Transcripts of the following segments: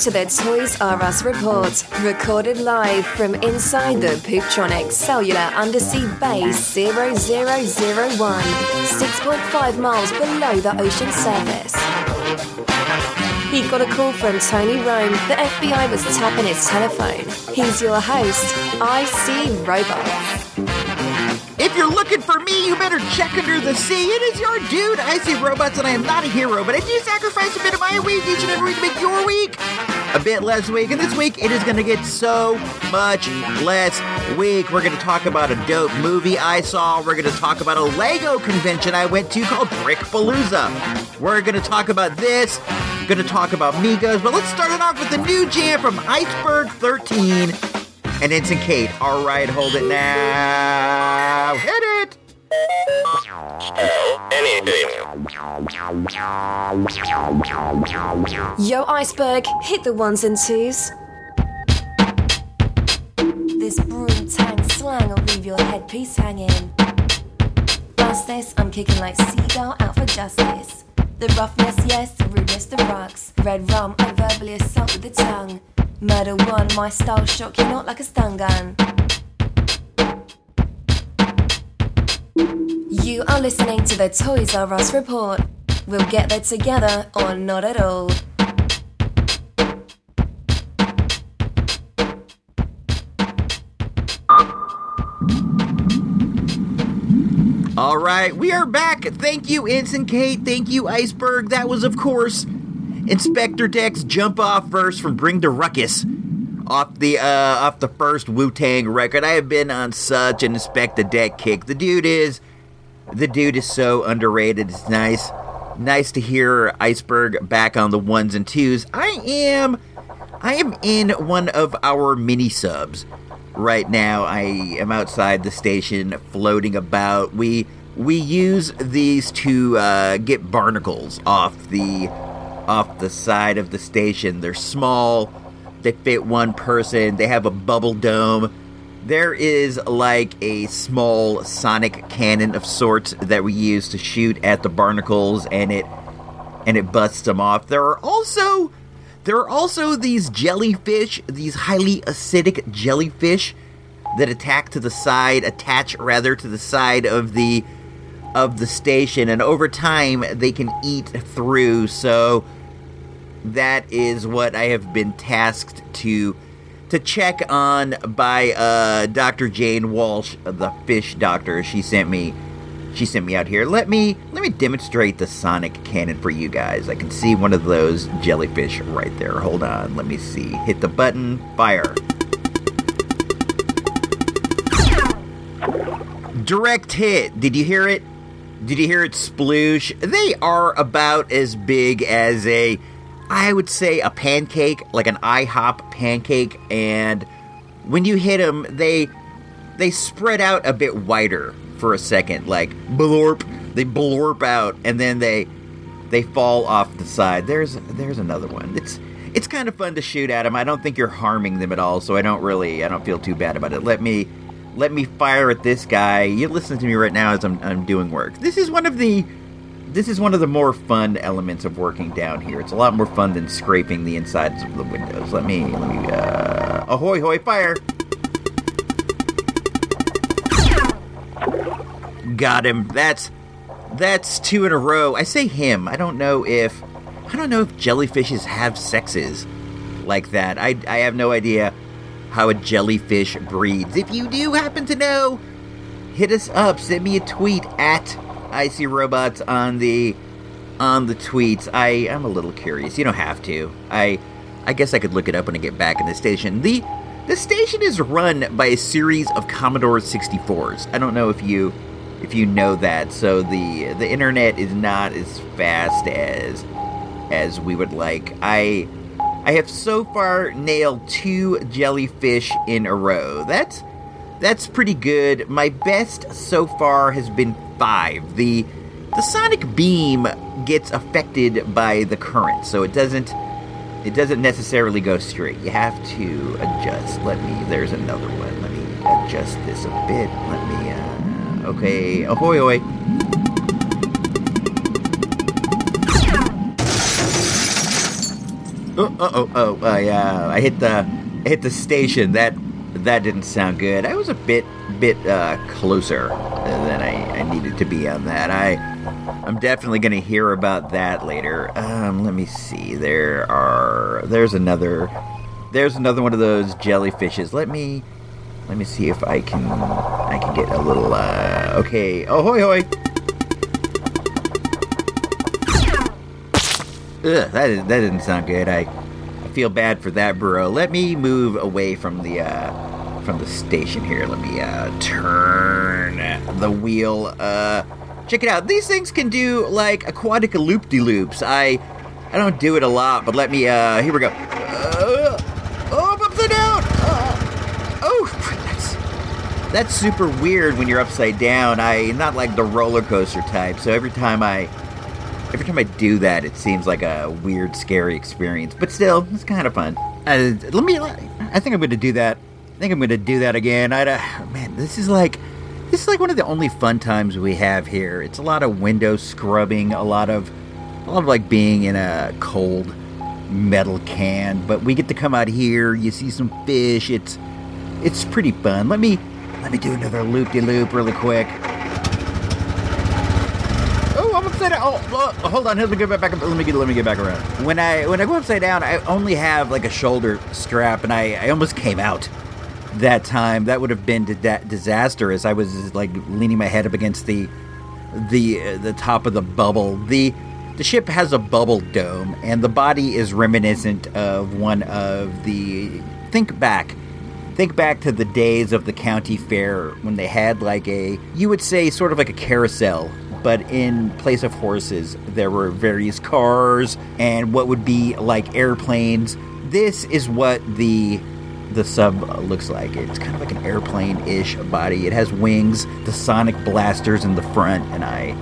To the Toys R Us report, recorded live from inside the Pooptronic Cellular Undersea Base 0001, 6.5 miles below the ocean surface. He got a call from Tony Rome. The FBI was tapping his telephone. He's your host, IC Robots. If you're looking for me, you better check under the sea. It is your dude, I see robots, and I am not a hero, but if you sacrifice a bit of my week each and every week to make your week a bit less week. And this week, it is going to get so much less week. We're going to talk about a dope movie I saw. We're going to talk about a Lego convention I went to called Brick Palooza. We're going to talk about this. Going to talk about Migos, but let's start it off with the new jam from Iceberg 13 and Ensign Kate. All right, hold it now. Hit it. Yo, Iceberg, hit the ones and twos. This broom tang slang will leave your headpiece hanging. Blast this, I'm kicking like Seagal out for justice. The roughness, yes, the rudeness, the rocks. Red rum, I verbally assault with the tongue. Murder one, my style shock you not like a stun gun. You are listening to the Toys R Us report. We'll get there together or not at all. All right, we are back. Thank you, Ensign Kate. Thank you, Iceberg. That was, of course, Inspectah Deck's jump off verse from Bring the Ruckus off the uh, off the first Wu Tang record. I have been on such an Inspectah Deck kick. The dude is the dude is so underrated. It's nice, nice to hear Iceberg back on the ones and twos. I am, I am in one of our mini subs right now. I am outside the station, floating about. We we use these to uh, get barnacles off the off the side of the station. They're small. They fit one person. They have a bubble dome. There is like a small sonic cannon of sorts that we use to shoot at the barnacles, and it and it busts them off. There are also there are also these jellyfish, these highly acidic jellyfish that attack to the side, attach rather to the side of the of the station, and over time they can eat through. So that is what I have been tasked to to check on by uh, Dr. Jane Walsh, the fish doctor. She sent me she sent me out here. Let me let me demonstrate the sonic cannon for you guys. I can see one of those jellyfish right there. Hold on, let me see. Hit the button, fire. Direct hit. Did you hear it? Did you hear it sploosh? They are about as big as a I would say a pancake, like an IHOP pancake, and when you hit them, they they spread out a bit wider for a second, like blorp. They blorp out, and then they they fall off the side. There's there's another one. It's it's kind of fun to shoot at them. I don't think you're harming them at all, so I don't really I don't feel too bad about it. Let me let me fire at this guy. You listen to me right now as I'm I'm doing work. This is one of the this is one of the more fun elements of working down here. It's a lot more fun than scraping the insides of the windows. Let me let me uh ahoy hoy fire. Got him. That's that's two in a row. I say him. I don't know if I don't know if jellyfishes have sexes like that. I I have no idea. how a jellyfish breeds. If you do happen to know, hit us up. Send me a tweet at Icy Robots on the on the tweets. I I'm a little curious. You don't have to. I I guess I could look it up when I get back in the station. The the station is run by a series of Commodore 64s. I don't know if you if you know that. So the the internet is not as fast as as we would like. I I have so far nailed two jellyfish in a row. That's that's pretty good. My best so far has been five. The the sonic beam gets affected by the current, so it doesn't it doesn't necessarily go straight. You have to adjust. Let me. There's another one. Let me adjust this a bit. Let me. Uh, okay. Ahoy, ahoy. Oh, oh, oh, oh! I uh, I hit the I hit the station. That that didn't sound good. I was a bit bit uh, closer than I, I needed to be on that. I I'm definitely going to hear about that later. Um, let me see. There are there's another there's another one of those jellyfishes. Let me let me see if I can I can get a little uh, okay. Oh hoy hoy. Ugh, that, that didn't sound good. I, I feel bad for that burrow. Let me move away from the uh, from the station here. Let me uh, turn the wheel. Uh, check it out. These things can do like aquatic loop de loops. I I don't do it a lot, but let me. Uh, here we go. Uh, oh, I'm upside down. Uh, oh, that's that's super weird when you're upside down. I not like the roller coaster type. So every time I every time I do that, it seems like a weird, scary experience. But still, it's kind of fun. Uh, let me. I think I'm going to do that. I think I'm going to do that again. I uh, man, this is like this is like one of the only fun times we have here. It's a lot of window scrubbing, a lot of a lot of like being in a cold metal can. But we get to come out here. You see some fish. It's it's pretty fun. Let me let me do another loop de loop really quick. Oh, I'm upside down. Oh, oh, hold on. Let me get back. Let me get. Let me get back around. When I when I go upside down, I only have like a shoulder strap, and I I almost came out that time. That would have been di- disastrous. I was like leaning my head up against the the uh, the top of the bubble. The the ship has a bubble dome, and the body is reminiscent of one of the. Think back. Think back to the days of the county fair when they had like a, you would say, sort of like a carousel but in place of horses, there were various cars and what would be like airplanes. This is what the the sub looks like. It's kind of like an airplane-ish body. It has wings, the sonic blasters in the front, and I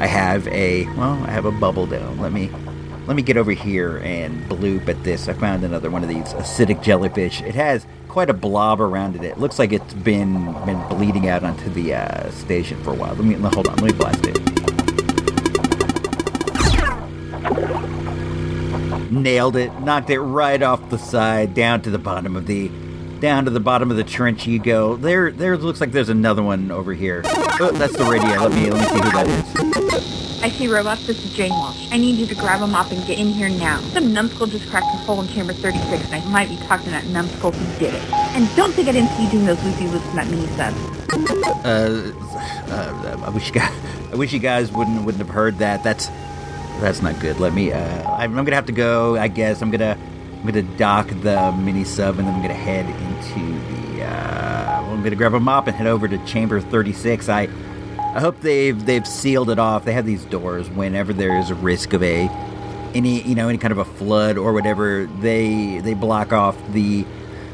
I have a well, I have a bubble dome. Let me let me get over here and bloop at this. I found another one of these acidic jellyfish. It has quite a blob around it. It looks like it's been been bleeding out onto the uh, station for a while. Let me hold on. Let me blast it. Nailed it. Knocked it right off the side, down to the bottom of the down to the bottom of the trench you go. There there looks like there's another one over here. Oh, that's the radio. Let me let me see who that is. I see robots, this is Jane Walsh. I need you to grab a mop and get in here now. Some numbskull just cracked a hole in chamber 36 and I might be talking to that numbskull who did it. And don't think I didn't see you doing those loopy loops in that mini sub. Uh, uh, I wish you guys, I wish you guys wouldn't wouldn't have heard that. That's that's not good. Let me. Uh, I'm, I'm gonna have to go. I guess I'm gonna I'm gonna dock the mini sub and then I'm gonna head into the. Uh, I'm gonna grab a mop and head over to chamber 36. I I hope they've they've sealed it off. They have these doors whenever there is a risk of a any you know any kind of a flood or whatever. They they block off the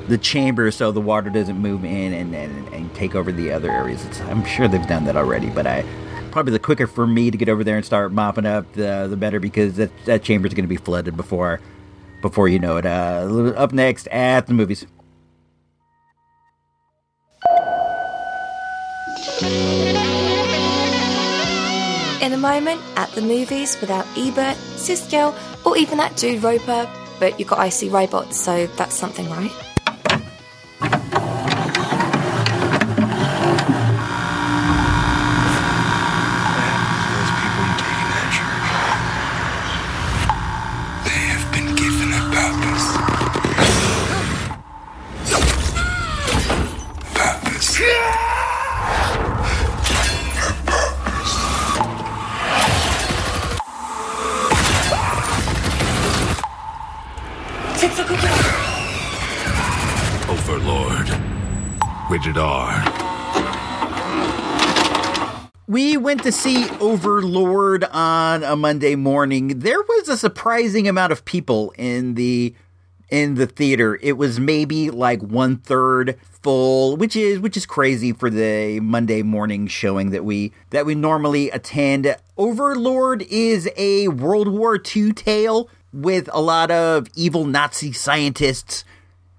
the chamber so the water doesn't move in and, and, and take over the other areas. It's, I'm sure they've done that already, but I probably the quicker for me to get over there and start mopping up, the the better because that that chamber is going to be flooded before before you know it. Uh, up next at the movies. In a moment, at the movies without Ebert, Siskel, or even that dude Roeper, but you've got Icy Robots, so that's something, right? Overlord on a Monday morning. There was a surprising amount of people in the in the theater. It was maybe like one third full, which is which is crazy for the Monday morning showing that we that we normally attend. Overlord is a World War II tale with a lot of evil Nazi scientists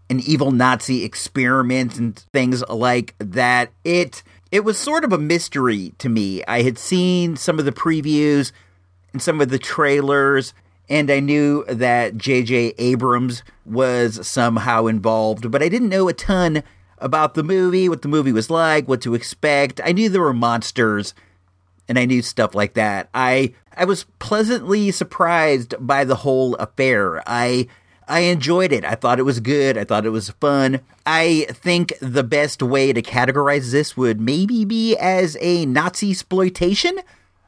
and evil Nazi experiments and things like that. It it was sort of a mystery to me. I had seen some of the previews and some of the trailers, and I knew that J.J. Abrams was somehow involved, but I didn't know a ton about the movie, what the movie was like, what to expect. I knew there were monsters and I knew stuff like that. I I was pleasantly surprised by the whole affair. I I enjoyed it. I thought it was good. I thought it was fun. I think the best way to categorize this would maybe be as a Nazi exploitation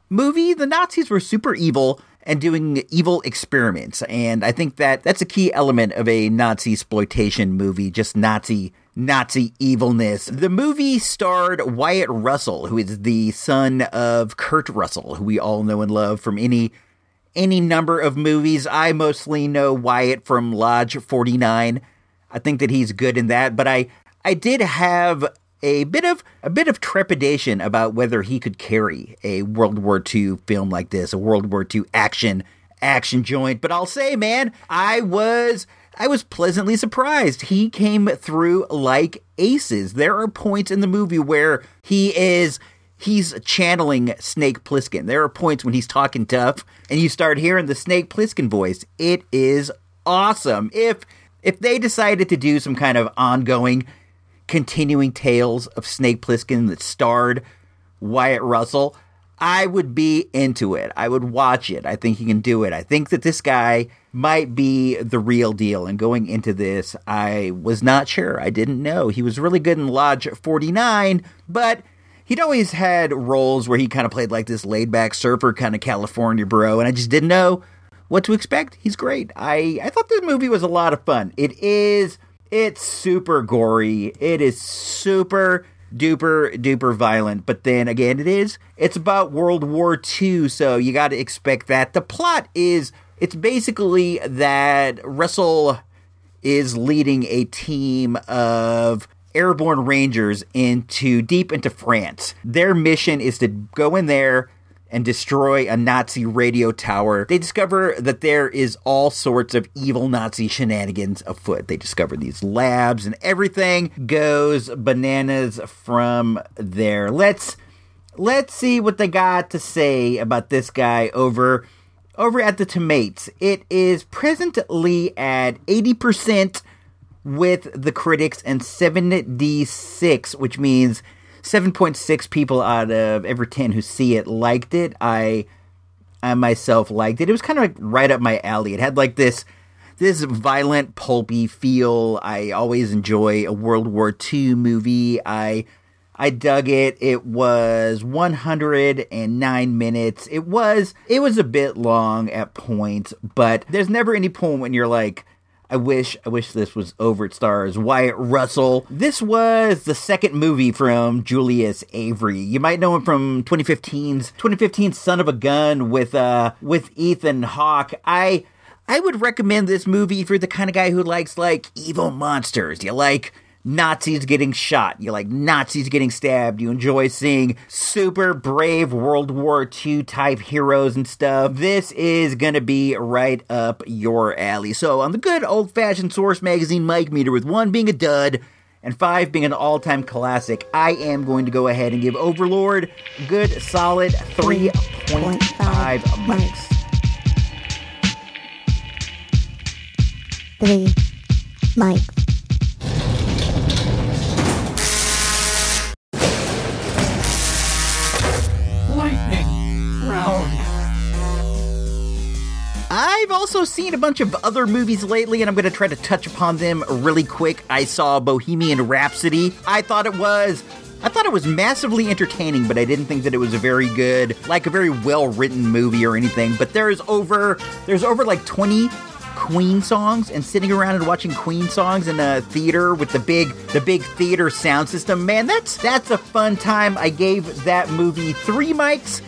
movie. The Nazis were super evil and doing evil experiments, and I think that that's a key element of a Nazi exploitation movie. Just Nazi Nazi evilness. The movie starred Wyatt Russell, who is the son of Kurt Russell, who we all know and love from any any number of movies. I mostly know Wyatt from Lodge 49. I think that he's good in that, but I I did have a bit of a bit of trepidation about whether he could carry a World War II film like this, a World War II action action joint. But I'll say, man, I was I was pleasantly surprised. He came through like aces. There are points in the movie where he is he's channeling Snake Plissken. There are points when he's talking tough and you start hearing the Snake Plissken voice. It is awesome. If if they decided to do some kind of ongoing continuing tales of Snake Plissken that starred Wyatt Russell, I would be into it. I would watch it. I think he can do it. I think that this guy might be the real deal. And going into this, I was not sure. I didn't know. He was really good in Lodge 49, but he'd always had roles where he kind of played like this laid back surfer kind of California bro, and I just didn't know what to expect. He's great. I, I thought this movie was a lot of fun. It is, it's super gory. It is super duper duper violent. But then again, it is, it's about World War II, so you got to expect that. The plot is, it's basically that Russell is leading a team of airborne rangers into deep into France. Their mission is to go in there and destroy a Nazi radio tower. They discover that there is all sorts of evil Nazi shenanigans afoot. They discover these labs and everything goes bananas from there. Let's let's see what they got to say about this guy over over at the Tomates. It is presently at 80% with the critics and 76, which means 7.6 people out of every 10 who see it liked it. I I myself liked it. It was kind of like right up my alley. It had like this this violent pulpy feel. I always enjoy a World War II movie. I I dug it. It was 109 minutes. It was it was a bit long at points, but there's never any point when you're like I wish I wish this was over. It stars Wyatt Russell. This was the second movie from Julius Avery. You might know him from 2015's 2015 Son of a Gun with uh with Ethan Hawke. I I would recommend this movie if you're the kind of guy who likes like evil monsters. You like Nazis getting shot. You like Nazis getting stabbed. You enjoy seeing super brave World War II type heroes and stuff. This is gonna be right up your alley. So, on the good old fashioned Source Magazine mic meter, with one being a dud and five being an all time classic, I am going to go ahead and give Overlord good solid 3.5 mics. Three mics. I've also seen a bunch of other movies lately, and I'm going to try to touch upon them really quick. I saw Bohemian Rhapsody. I thought it was. I thought it was massively entertaining, but I didn't think that it was a very good, like a very well written movie or anything. But there's over, there's over like 20 Queen songs and sitting around and watching Queen songs in a theater with the big the big theater sound system. Man, that's that's a fun time. I gave that movie 3 mics.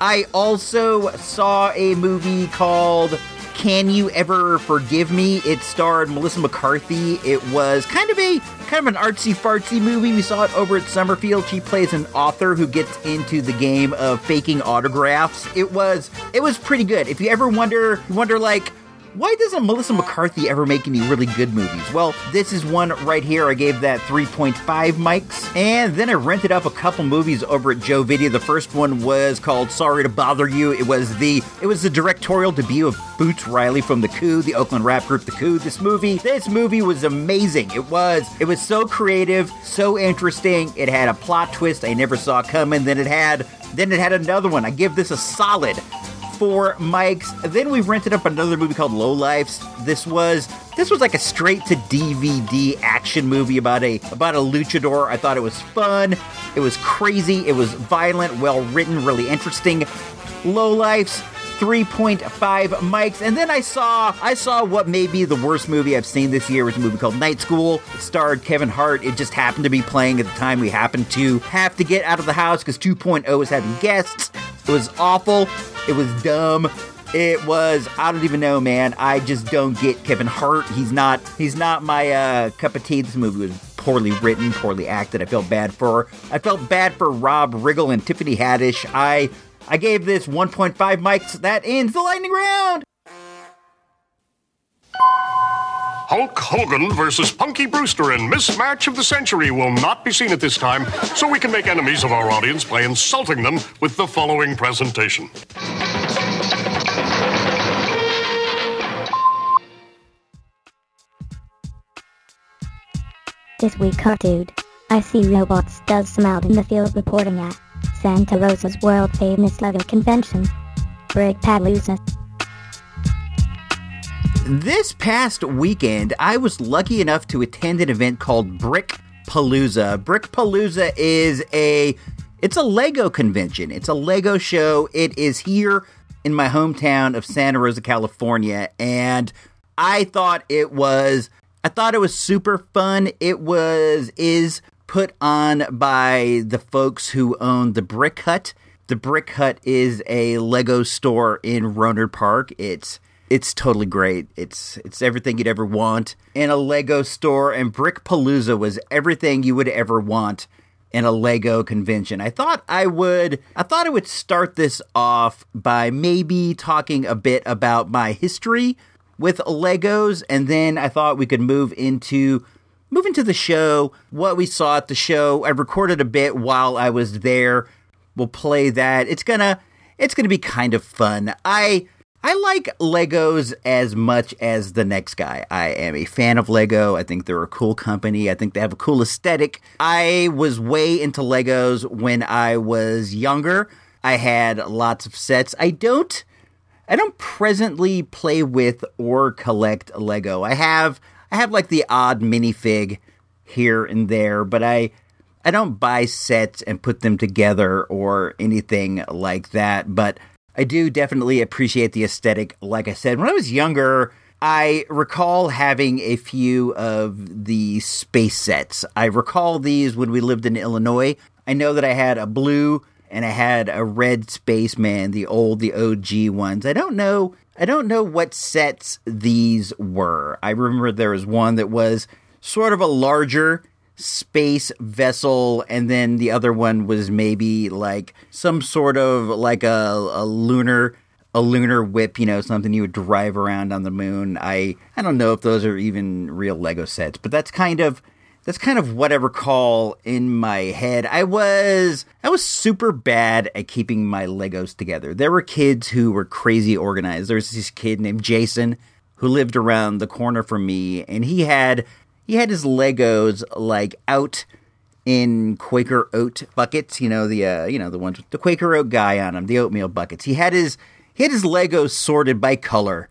I also saw a movie called Can You Ever Forgive Me? It starred Melissa McCarthy. It was kind of a kind of an artsy fartsy movie. We saw it over at Summerfield. She plays an author who gets into the game of faking autographs. It was it was pretty good. If you ever wonder wonder like why doesn't Melissa McCarthy ever make any really good movies? Well, this is one right here. I gave that 3.5 mics. And then I rented up a couple movies over at Joe Video. The first one was called Sorry to Bother You. It was the it was the directorial debut of Boots Riley from The Coup, the Oakland rap group The Coup. This movie, this movie was amazing. It was it was so creative, so interesting. It had a plot twist I never saw coming. Then it had then it had another one. I give this a solid four mics. Then we rented up another movie called Low Lifes. This was this was like a straight to DVD action movie about a about a luchador. I thought it was fun. It was crazy. It was violent, well written, really interesting. Low Lifes. 3.5 mics and then I saw I saw what may be the worst movie I've seen this year was a movie called Night School it starred Kevin Hart it just happened to be playing at the time we happened to have to get out of the house because 2.0 was having guests it was awful it was dumb. It was I don't even know, man. I just don't get Kevin Hart. He's not he's not my uh, cup of tea. This movie was poorly written, poorly acted. I felt bad for I felt bad for Rob Riggle and Tiffany Haddish. I I gave this 1.5 mics. That ends the lightning round. Hulk Hogan versus Punky Brewster in Mismatch of the Century will not be seen at this time, so we can make enemies of our audience by insulting them with the following presentation. This week, cartoon. I see robots does some out in the field reporting at Santa Rosa's world famous Lego convention. Brick Palooza. This past weekend, I was lucky enough to attend an event called Brick Palooza. Brick Palooza is a it's a Lego convention. It's a Lego show. It is here in my hometown of Santa Rosa, California, and I thought it was I thought it was super fun. It was is put on by the folks who own the Brick Hut. The Brick Hut is a Lego store in Rohnert Park. It's it's totally great. It's it's everything you'd ever want in a Lego store, and Brick Palooza was everything you would ever want in a Lego convention. I thought I would I thought I would start this off by maybe talking a bit about my history with Legos, and then I thought we could move into move into the show, what we saw at the show. I recorded a bit while I was there. We'll play that. It's gonna it's gonna be kind of fun. I I like Legos as much as the next guy. I am a fan of Lego. I think they're a cool company. I think they have a cool aesthetic. I was way into Legos when I was younger. I had lots of sets. I don't I don't presently play with or collect Lego. I have I have like the odd minifig here and there, but I I don't buy sets and put them together or anything like that, but I do definitely appreciate the aesthetic. Like I said, when I was younger, I recall having a few of the space sets. I recall these when we lived in Illinois. I know that I had a blue and I had a red spaceman, the old, the OG ones. I don't know. I don't know what sets these were. I remember there was one that was sort of a larger space vessel and then the other one was maybe like some sort of like a, a lunar a lunar whip you know something you would drive around on the moon. I i don't know if those are even real lego sets but that's kind of that's kind of what i recall in my head. I was i was super bad at keeping my legos together. There were kids who were crazy organized. There was this kid named jason who lived around the corner from me and he had he had his Legos like out in Quaker oat buckets. You know the uh, you know the ones with the Quaker oat guy on them, the oatmeal buckets. He had his he had his Legos sorted by color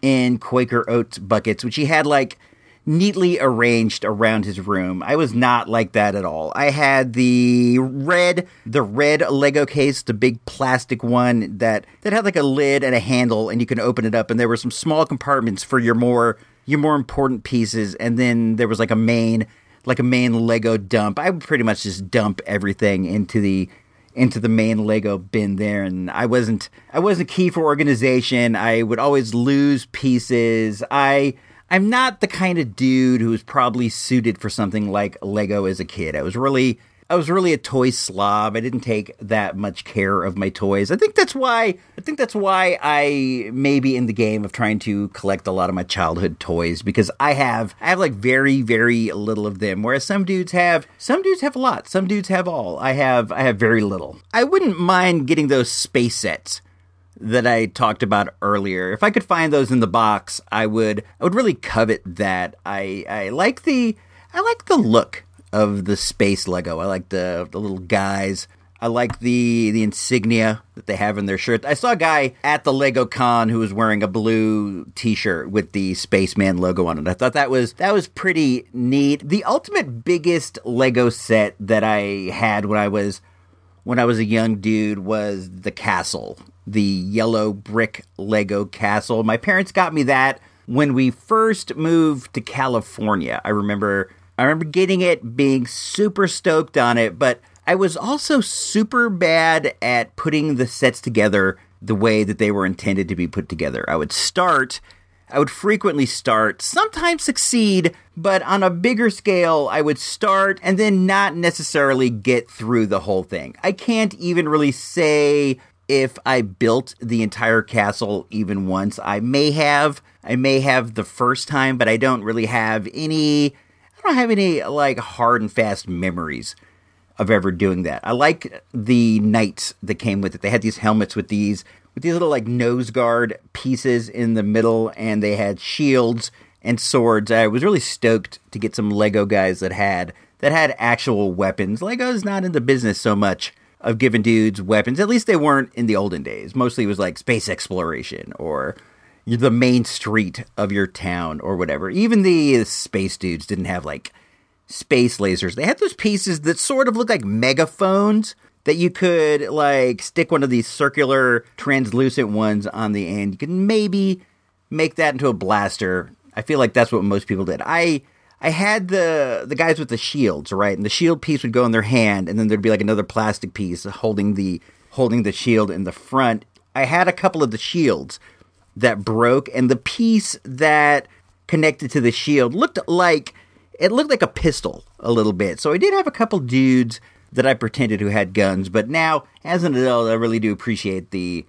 in Quaker oat buckets, which he had like neatly arranged around his room. I was not like that at all. I had the red, the red Lego case, the big plastic one that that had like a lid and a handle, and you can open it up, and there were some small compartments for your more your more important pieces, and then there was like a main like a main Lego dump. I would pretty much just dump everything into the into the main Lego bin there and I wasn't I wasn't key for organization. I would always lose pieces. I I'm not the kind of dude who was probably suited for something like Lego as a kid. I was really I was really a toy slob. I didn't take that much care of my toys. I think that's why I think that's why I may be in the game of trying to collect a lot of my childhood toys because I have I have like very very little of them whereas some dudes have some dudes have a lot. Some dudes have all. I have I have very little. I wouldn't mind getting those space sets that I talked about earlier. If I could find those in the box, I would I would really covet that. I I like the I like the look of the space Lego. I like the the little guys. I like the the insignia that they have in their shirt. I saw a guy at the Lego Con who was wearing a blue T-shirt with the spaceman logo on it. I thought that was that was pretty neat. The ultimate biggest Lego set that I had when I was when I was a young dude was the castle, the yellow brick Lego castle. My parents got me that when we first moved to California. I remember I remember getting it, being super stoked on it, but I was also super bad at putting the sets together the way that they were intended to be put together. I would start, I would frequently start, sometimes succeed, but on a bigger scale, I would start and then not necessarily get through the whole thing. I can't even really say if I built the entire castle even once. I may have. I may have the first time, but I don't really have any don't have any like hard and fast memories of ever doing that. I like the knights that came with it. They had these helmets with these with these little like nose guard pieces in the middle, and they had shields and swords. I was really stoked to get some Lego guys that had that had actual weapons. Lego's not in the business so much of giving dudes weapons. At least they weren't in the olden days. Mostly it was like space exploration or the main street of your town or whatever. Even the space dudes didn't have like space lasers. They had those pieces that sort of looked like megaphones that you could like stick one of these circular translucent ones on the end. You could maybe make that into a blaster. I feel like that's what most people did. I I had the the guys with the shields, right? And the shield piece would go in their hand and then there'd be like another plastic piece holding the holding the shield in the front. I had a couple of the shields that broke, and the piece that connected to the shield looked like it looked like a pistol a little bit. So I did have a couple dudes that I pretended who had guns, but now as an adult, I really do appreciate the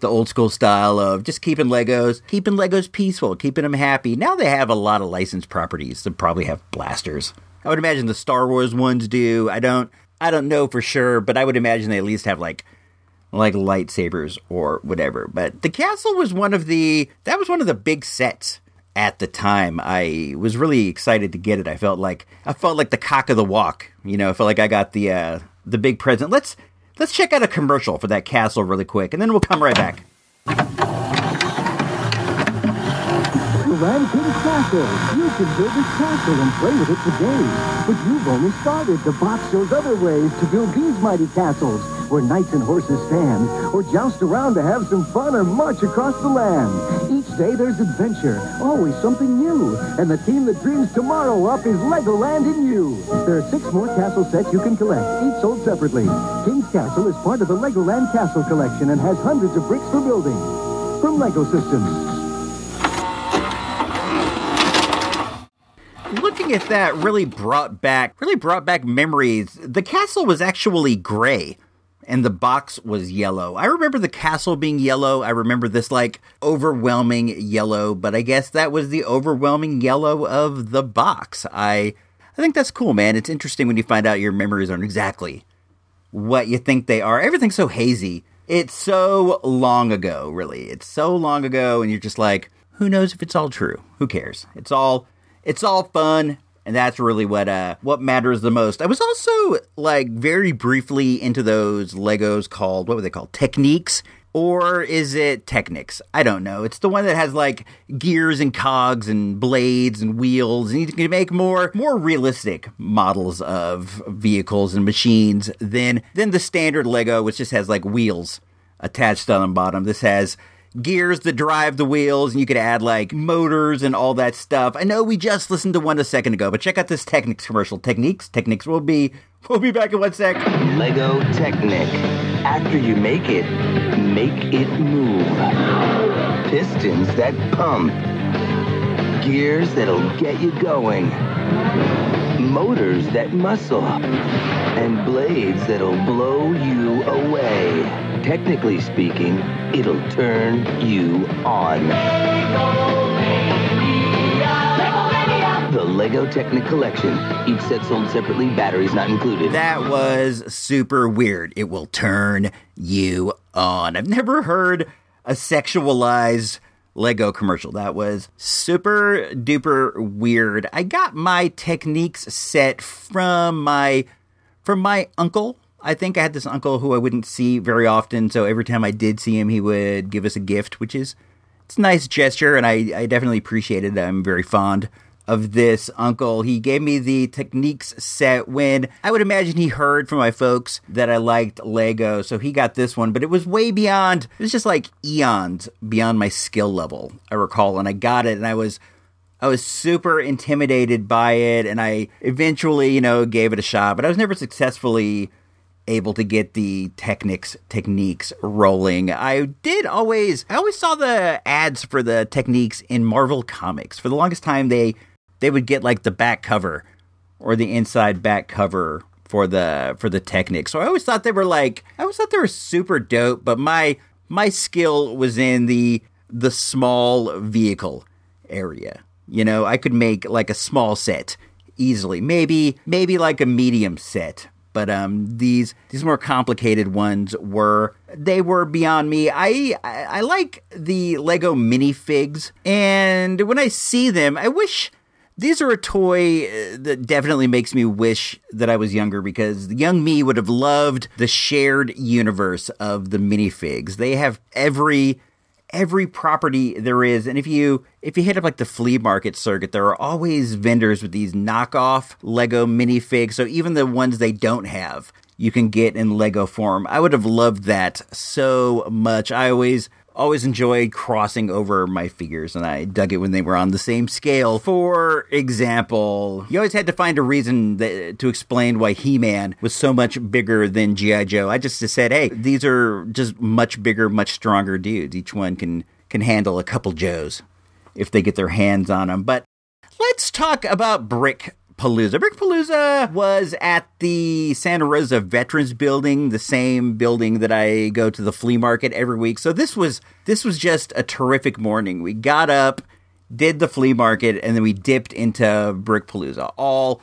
the old school style of just keeping Legos, keeping Legos peaceful, keeping them happy. Now they have a lot of licensed properties that probably have blasters. I would imagine the Star Wars ones do. I don't I don't know for sure, but I would imagine they at least have like like lightsabers or whatever. But the castle was one of the that was one of the big sets at the time. I was really excited to get it. I felt like I felt like the cock of the walk. You know, I felt like I got the uh, the big present. Let's let's check out a commercial for that castle really quick, and then we'll come right back. King Castle. You can build this castle and play with it today. But you've only started. The box shows other ways to build these mighty castles, where knights and horses stand, or joust around to have some fun or march across the land. Each day there's adventure, always something new. And the team that dreams tomorrow up is Legoland in you. There are six more castle sets you can collect, each sold separately. King's Castle is part of the Legoland Castle Collection and has hundreds of bricks for building. From Lego Systems. Looking at that really brought back really brought back memories. The castle was actually gray and the box was yellow. I remember the castle being yellow. I remember this like overwhelming yellow, but I guess that was the overwhelming yellow of the box. I I think that's cool, man. It's interesting when you find out your memories aren't exactly what you think they are. Everything's so hazy. It's so long ago, really. It's so long ago and you're just like, who knows if it's all true? Who cares? It's all it's all fun and that's really what uh what matters the most. I was also like very briefly into those Legos called what were they called? Techniques. Or is it Technics? I don't know. It's the one that has like gears and cogs and blades and wheels, and you can make more more realistic models of vehicles and machines than than the standard Lego, which just has like wheels attached on the bottom. This has gears that drive the wheels, and you could add like motors and all that stuff. I know we just listened to one a second ago, but check out this Technics commercial. Techniques, Technics will be we'll be back in one sec. Lego Technic. After you make it, make it move. Pistons that pump. Gears that'll get you going. Motors that muscle. And blades that'll blow you away. Technically speaking, it'll turn you on. The Lego Technic Collection. Each set sold separately, batteries not included. That was super weird. It will turn you on. I've never heard a sexualized Lego commercial. That was super duper weird. I got my techniques set from my from my uncle. I think I had this uncle who I wouldn't see very often, so every time I did see him, he would give us a gift, which is it's a nice gesture, and I, I definitely appreciate it. I'm very fond of this uncle. He gave me the Techniques set when I would imagine he heard from my folks that I liked Lego, so he got this one, but it was way beyond, it was just like eons beyond my skill level, I recall, and I got it, and I was. I was super intimidated by it, and I eventually, you know, gave it a shot, but I was never successfully able to get the techniques techniques rolling. I did always I always saw the ads for the techniques in Marvel comics. For the longest time they they would get like the back cover or the inside back cover for the for the techniques. So I always thought they were like I always thought they were super dope, but my my skill was in the the small vehicle area. You know, I could make like a small set easily. Maybe maybe like a medium set but um, these these more complicated ones were they were beyond me. I, I I like the Lego minifigs, and when I see them, I wish these are a toy uh, that definitely makes me wish that I was younger because the young me would have loved the shared universe of the minifigs. They have every every property there is. And if you if you hit up like the flea market circuit there are always vendors with these knockoff lego minifigs. So even the ones they don't have you can get in lego form. I would have loved that so much. I always always enjoyed crossing over my figures and I dug it when they were on the same scale. For example, you always had to find a reason that, to explain why He-Man was so much bigger than G.I. Joe. I just said, hey, these are just much bigger, much stronger dudes. Each one can, can handle a couple Joes if they get their hands on them. But let's talk about Brick Palooza. Brick Palooza was at the Santa Rosa Veterans Building, the same building that I go to the flea market every week. So this was this was just a terrific morning. We got up, did the flea market, and then we dipped into Brick Palooza. All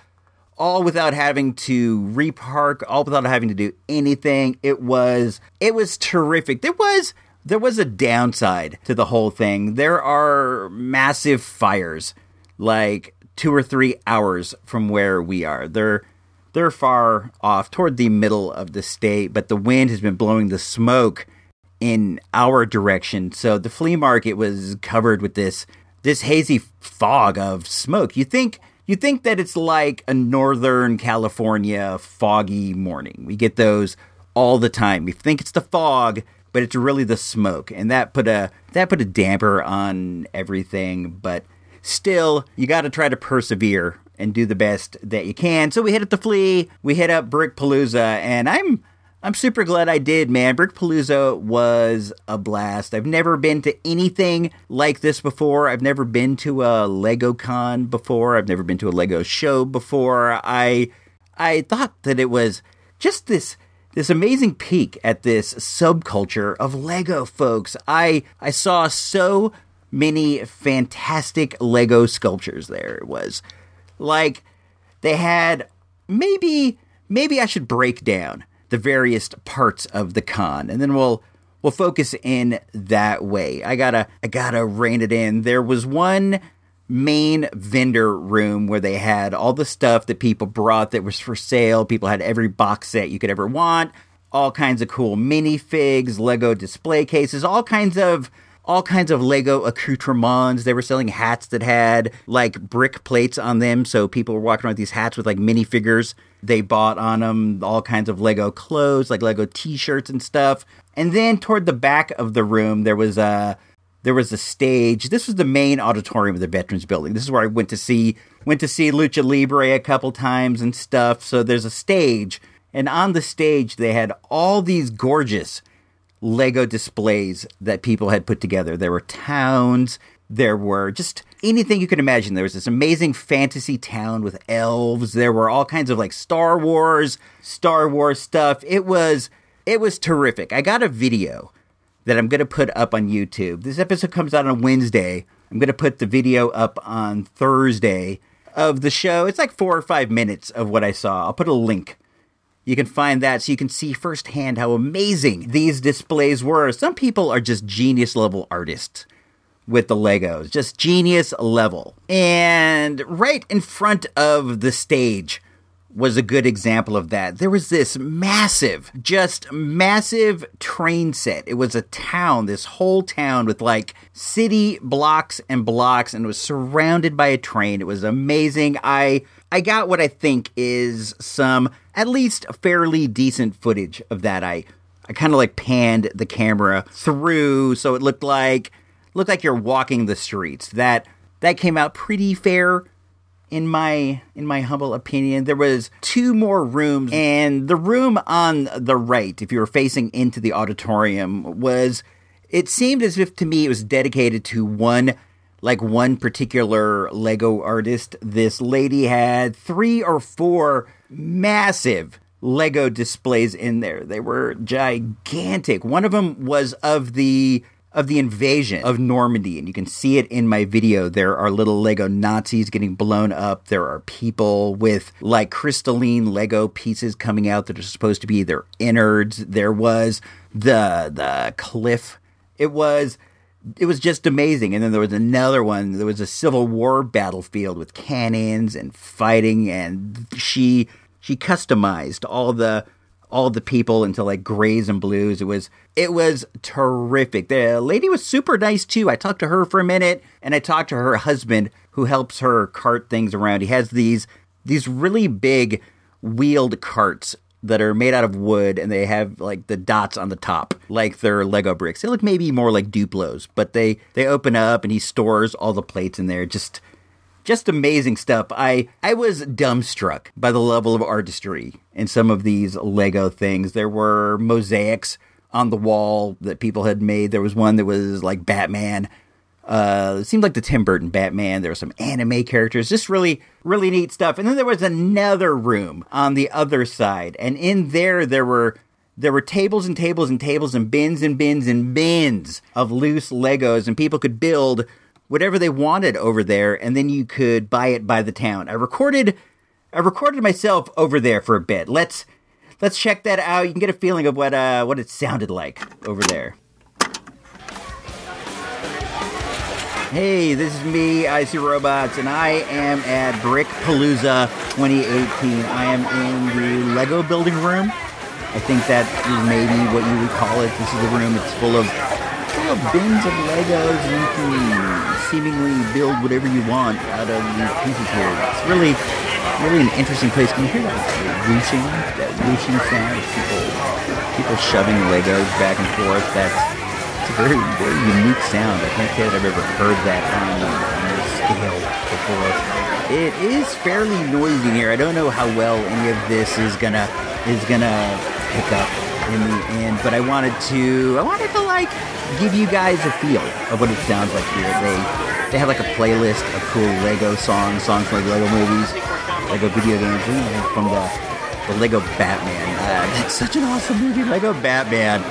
all without having to repark, all without having to do anything. It was it was terrific. There was there was a downside to the whole thing. There are massive fires. Like two or three hours from where we are. They're they're far off toward the middle of the state, but the wind has been blowing the smoke in our direction. So the flea market was covered with this this hazy fog of smoke. You think you think that it's like a northern California foggy morning. We get those all the time. We think it's the fog, but it's really the smoke, and that put a that put a damper on everything. But still, you got to try to persevere and do the best that you can. So we hit up the flea, we hit up Brick Palooza, and I'm I'm super glad I did, man. Brick Palooza was a blast. I've never been to anything like this before. I've never been to a Lego Con before. I've never been to a Lego show before. I I thought that it was just this this amazing peek at this subculture of Lego folks. I I saw so many fantastic Lego sculptures there. Was like they had maybe maybe I should break down the various parts of the con and then we'll we'll focus in that way. I gotta I gotta rein it in. There was one main vendor room where they had all the stuff that people brought that was for sale. People had every box set you could ever want. all kinds of cool minifigs, Lego display cases, all kinds of all kinds of Lego accoutrements. They were selling hats that had like brick plates on them, so people were walking around with these hats with like minifigures they bought on them. All kinds of Lego clothes, like Lego T-shirts and stuff. And then toward the back of the room, there was a there was a stage. This was the main auditorium of the Veterans Building. This is where I went to see went to see Lucha Libre a couple times and stuff. So there's a stage, and on the stage they had all these gorgeous Lego displays that people had put together. There were towns, there were just anything you could imagine. There was this amazing fantasy town with elves. There were all kinds of like Star Wars, Star Wars stuff. It was it was terrific. I got a video that I'm going to put up on YouTube. This episode comes out on Wednesday. I'm going to put the video up on Thursday of the show. It's like 4 or 5 minutes of what I saw. I'll put a link you can find that so you can see firsthand how amazing these displays were. Some people are just genius level artists with the Legos, just genius level. And right in front of the stage was a good example of that. There was this massive, just massive train set. It was a town, this whole town with like city blocks and blocks and it was surrounded by a train. It was amazing. I I got what I think is some at least fairly decent footage of that. I I kind of like panned the camera through so it looked like looked like you're walking the streets. That that came out pretty fair in my in my humble opinion. There was two more rooms and the room on the right if you were facing into the auditorium was it seemed as if to me it was dedicated to one like one particular Lego artist. This lady had three or four massive Lego displays in there. They were gigantic. One of them was of the of the invasion of Normandy, and you can see it in my video. There are little Lego Nazis getting blown up. There are people with like crystalline Lego pieces coming out that are supposed to be their innards. There was the the cliff. It was it was just amazing. And then there was another one. There was a Civil War battlefield with cannons and fighting, and she she customized all the all the people into like grays and blues. It was it was terrific. The lady was super nice too. I talked to her for a minute, and I talked to her husband who helps her cart things around. He has these these really big wheeled carts that are made out of wood and they have like the dots on the top like they're lego bricks they look maybe more like duplos but they they open up and he stores all the plates in there just just amazing stuff. I i was dumbstruck by the level of artistry in some of these lego things. There were mosaics on the wall that people had made. There was one that was like batman uh, it seemed like the Tim Burton Batman. There were some anime characters, just really, really neat stuff. And then there was another room on the other side, and in there there were there were tables and tables and tables and bins and bins and bins of loose Legos, and people could build whatever they wanted over there, and then you could buy it by the town. I recorded, I recorded myself over there for a bit. Let's let's check that out. You can get a feeling of what uh what it sounded like over there. Hey, this is me, Icy Robots, and I am at Brick Palooza 2018. I am in the Lego building room. I think that is maybe what you would call it. This is the room. It's full of bins of Legos, and you can seemingly build whatever you want out of these pieces here. It's really, really an interesting place. Can you hear that whooshing? That whooshing sound of people, people shoving Legos back and forth. That's it's a very, very unique sound. I can't say that I've ever heard that on, on this scale before. It is fairly noisy here. I don't know how well any of this is gonna is gonna pick up in the end, but I wanted to I wanted to like give you guys a feel of what it sounds like here. They they have like a playlist of cool Lego songs, songs from Lego movies, Lego video games, know, from the the Lego Batman. Uh, that's such an awesome movie. Lego Batman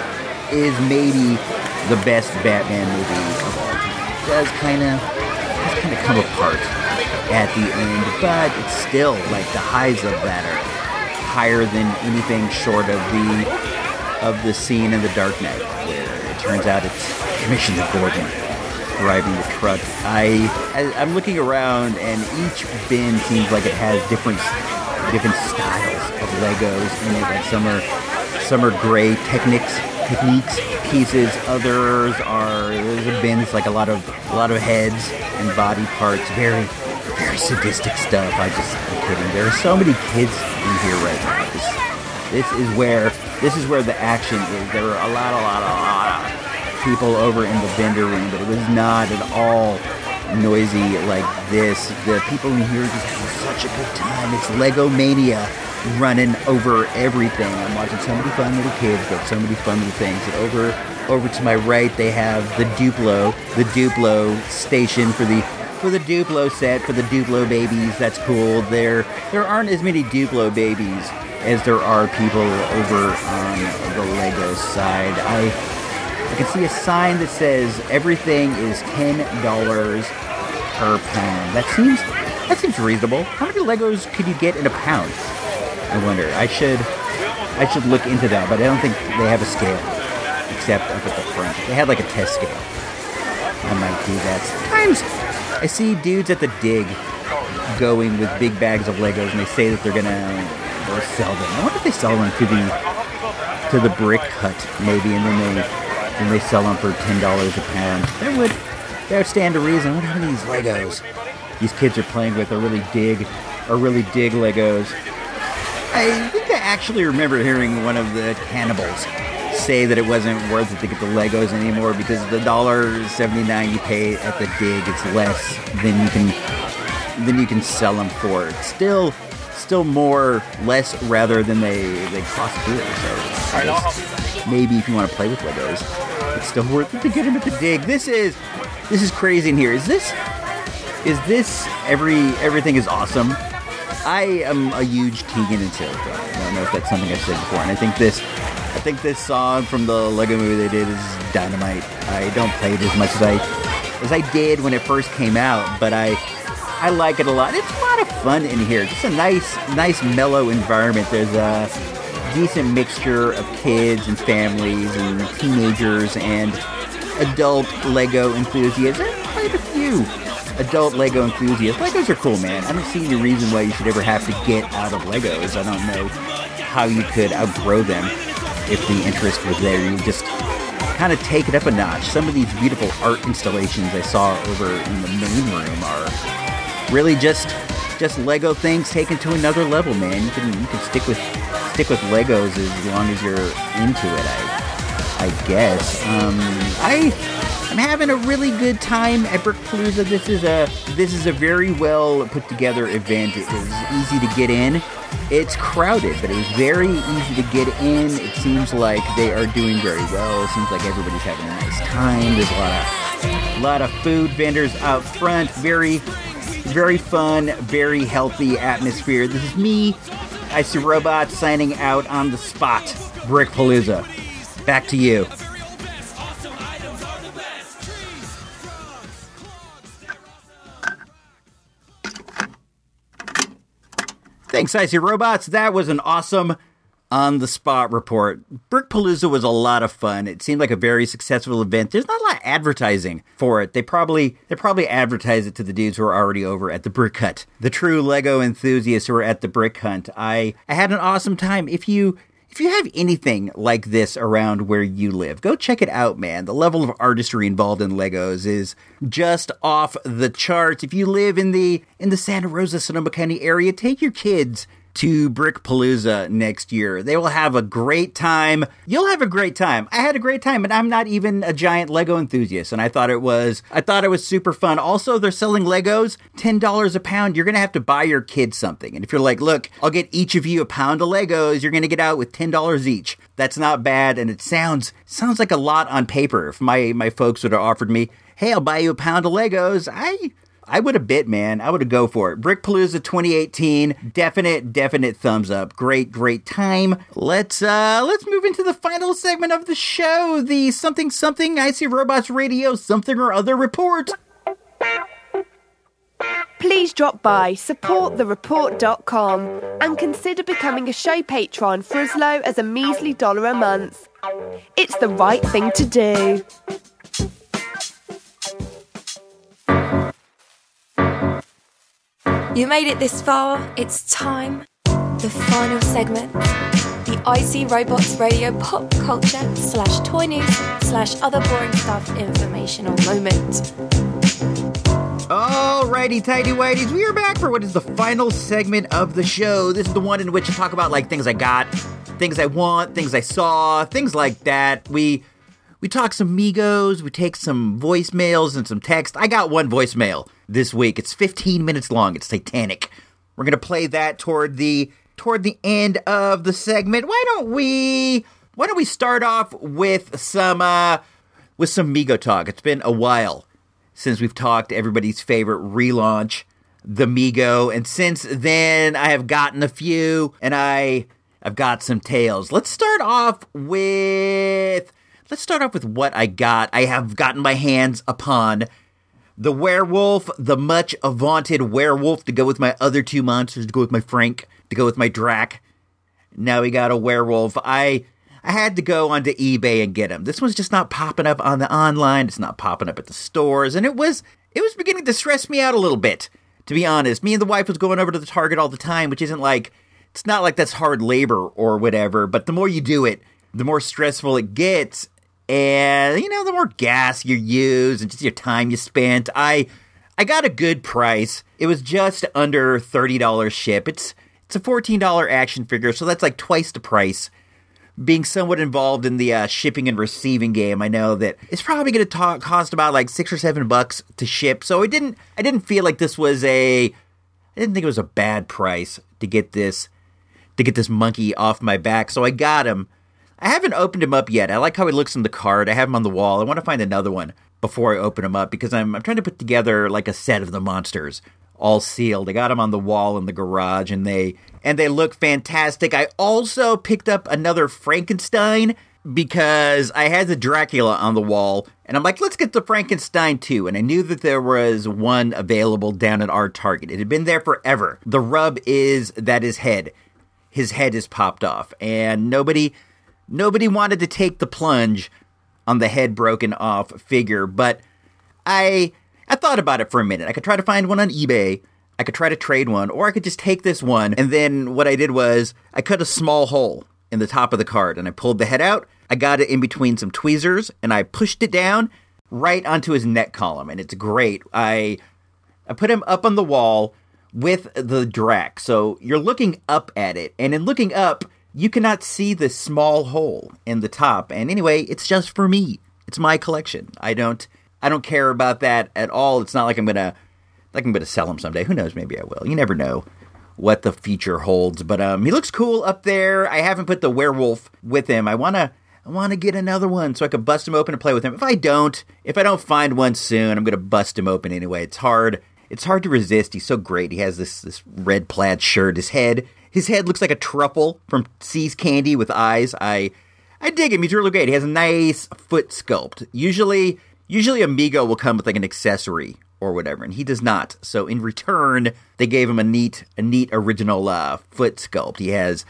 is maybe the best Batman movie of all time. It does kind of does kind of come apart at the end, but it's still like the highs of that are higher than anything short of the of the scene in The Dark Knight where it turns out it's Commissioner Gordon driving the truck. I, I I'm looking around and each bin seems like it has different different styles of Legos in it. Like some are some are gray techniques, techniques pieces. Others are there's a bin. It's like a lot of a lot of heads and body parts. Very very sadistic stuff. I just I'm kidding. There are so many kids in here right now. This, this is where this is where the action is. There are a lot, a lot, a lot of people over in the vendor room, but it was not at all noisy like this. The people in here just having such a good time. It's Lego Mania running over everything. I'm watching so many fun little kids build so many fun little things. And over over to my right they have the Duplo, the Duplo station for the for the Duplo set for the Duplo babies. That's cool. There there aren't as many Duplo babies as there are people over on the Lego side. I I can see a sign that says everything is ten dollars per pound. That seems that seems reasonable. How many Legos could you get in a pound? I wonder. I should I should look into that, but I don't think they have a scale except up at the front. They had like a test scale. I might do that. Sometimes I see dudes at the dig going with big bags of Legos, and they say that they're gonna sell them. I wonder if they sell them to the to the brick hut, maybe, and then they then they sell them for ten dollars a pound. That would that would stand to reason. What are these Legos these kids are playing with? Are really dig, are really dig Legos. I think I actually remember hearing one of the cannibals say that it wasn't worth it to get the Legos anymore because the dollar seventy nine you pay at the dig, it's less than you can than you can sell them for. It's still still more less rather than they they cost here. So maybe if you want to play with Legos, it's still worth it to get them at the dig. This is this is crazy in here. Is this is this every everything is awesome? I am a huge Tegan and Sara fan. I don't know if that's something I've said before, and I think this I think this song from the Lego movie they did is dynamite. I don't play it as much as I as I did when it first came out, but I I like it a lot. It's a lot of fun in here. Just a nice nice mellow environment. There's a decent mixture of kids and families and teenagers and adult Lego enthusiasts. Quite a few adult Lego enthusiasts. Legos are cool, man. I don't see any reason why you should ever have to get out of Legos. I don't know how you could outgrow them if the interest was there. You just kind of take it up a notch. Some of these beautiful art installations I saw over in the main room are really just just Lego things taken to another level, man. You can you can stick with stick with Legos as long as you're into it. I I guess. Um, I I'm having a really good time at Brickpalooza. This is a this is a very well put together event. It is easy to get in. It's crowded, but it was very easy to get in. It seems like they are doing very well. It seems like everybody's having a nice time. There's a lot of lot of food vendors out front. Very very fun, very healthy atmosphere. This is me, I see robots signing out on the spot. Brickpalooza. Back to you. Thanks, Icy Robots. That was an awesome on the spot report. Brickpalooza was a lot of fun. It seemed like a very successful event. There's not a lot of advertising for it. They probably they probably advertise it to the dudes who are already over at the Brick Hut, the true Lego enthusiasts who are at the Brick Hut. I I had an awesome time. If you if you have anything like this around where you live, go check it out, man. The level of artistry involved in Legos is just off the charts. If you live in the in the Santa Rosa Sonoma County area, take your kids to Brickpalooza next year. They will have a great time. You'll have a great time. I had a great time, and I'm not even a giant Lego enthusiast, and I thought it was I thought it was super fun. Also, they're selling Legos $10 a pound. You're going to have to buy your kids something. And if you're like, "Look, I'll get each of you a pound of Legos," you're going to get out with $10 each. That's not bad, and it sounds sounds like a lot on paper. If my my folks would have offered me, "Hey, I'll buy you a pound of Legos," I I would have bit, man. I would have go for it. Brickpalooza 2018, definite, definite thumbs up. Great, great time. Let's uh let's move into the final segment of the show, the something something I see robots radio something or other report. Please drop by supportthereport.com and consider becoming a show patron for as low as a measly dollar a month. It's the right thing to do. You made it this far. It's time. The final segment. the IC Robots Radio pop culture slash toy news slash other boring stuff informational moment. Alrighty, tidy whiteys, we are back for what is the final segment of the show. This is the one in which I talk about like things I got, things I want, things I saw, things like that. We we talk some Megos, we take some voicemails and some text. I got one voicemail this week. It's 15 minutes long. It's Titanic. We're gonna play that toward the toward the end of the segment. Why don't we why don't we start off with some uh with some Mego talk? It's been a while since we've talked everybody's favorite relaunch, the Mego, and since then I have gotten a few and I I've got some tales. Let's start off with let's start off with what I got. I have gotten my hands upon the werewolf, the much vaunted werewolf to go with my other two monsters, to go with my Frank, to go with my Drac. Now we got a werewolf. I I had to go onto eBay and get him. This one's just not popping up on the online. It's not popping up at the stores, and it was it was beginning to stress me out a little bit. To be honest, me and the wife was going over to the Target all the time, which isn't like it's not like that's hard labor or whatever. But the more you do it, the more stressful it gets, and you know the more gas you use and just your time you spent. I I got a good price. It was just under thirty dollars ship. It's it's a fourteen dollar action figure, so that's like twice the price being somewhat involved in the uh, shipping and receiving game, I know that it's probably going to cost about like six or seven bucks to ship. So it didn't. I didn't feel like this was a. I didn't think it was a bad price to get this to get this monkey off my back. So I got him. I haven't opened him up yet. I like how he looks in the card. I have him on the wall. I want to find another one before I open him up because I'm I'm trying to put together like a set of the monsters all sealed. I got them on the wall in the garage and they and they look fantastic. I also picked up another Frankenstein because I had the Dracula on the wall and I'm like, let's get the Frankenstein too. And I knew that there was one available down at our Target. It had been there forever. The rub is that his head, his head is popped off and nobody nobody wanted to take the plunge on the head broken off figure, but I I thought about it for a minute. I could try to find one on eBay. I could try to trade one, or I could just take this one. And then what I did was I cut a small hole in the top of the card and I pulled the head out. I got it in between some tweezers and I pushed it down right onto his neck column. And it's great. I I put him up on the wall with the Drac. So you're looking up at it. And in looking up, you cannot see the small hole in the top. And anyway, it's just for me. It's my collection. I don't I don't care about that at all. It's not like I'm gonna like I'm gonna sell them someday. Who knows? Maybe I will. You never know what the future holds. But um, he looks cool up there. I haven't put the werewolf with him. I wanna I wanna get another one so I can bust him open and play with him. If I don't, if I don't find one soon, I'm gonna bust him open anyway. It's hard. It's hard to resist. He's so great. He has this this red plaid shirt. His head his head looks like a truffle from See's Candy with eyes. I I dig him. He's really great. He has a nice foot sculpt. Usually Usually, a Mego will come with like an accessory or whatever, and he does not. So in return, they gave him a neat, a neat original uh, foot sculpt. He has,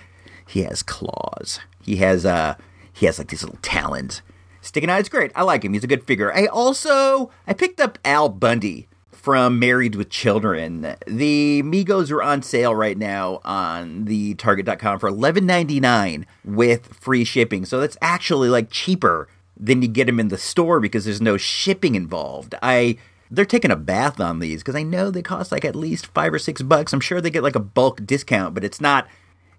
he has claws. He has uh, he has like these little talons sticking out. It's great. I like him. He's a good figure. I also I picked up Al Bundy from Married with Children. The Megos are on sale right now on the Target.com for eleven ninety nine with free shipping. So that's actually like cheaper than you get them in the store because there's no shipping involved. I they're taking a bath on these because I know they cost like at least five or six bucks. I'm sure they get like a bulk discount, but it's not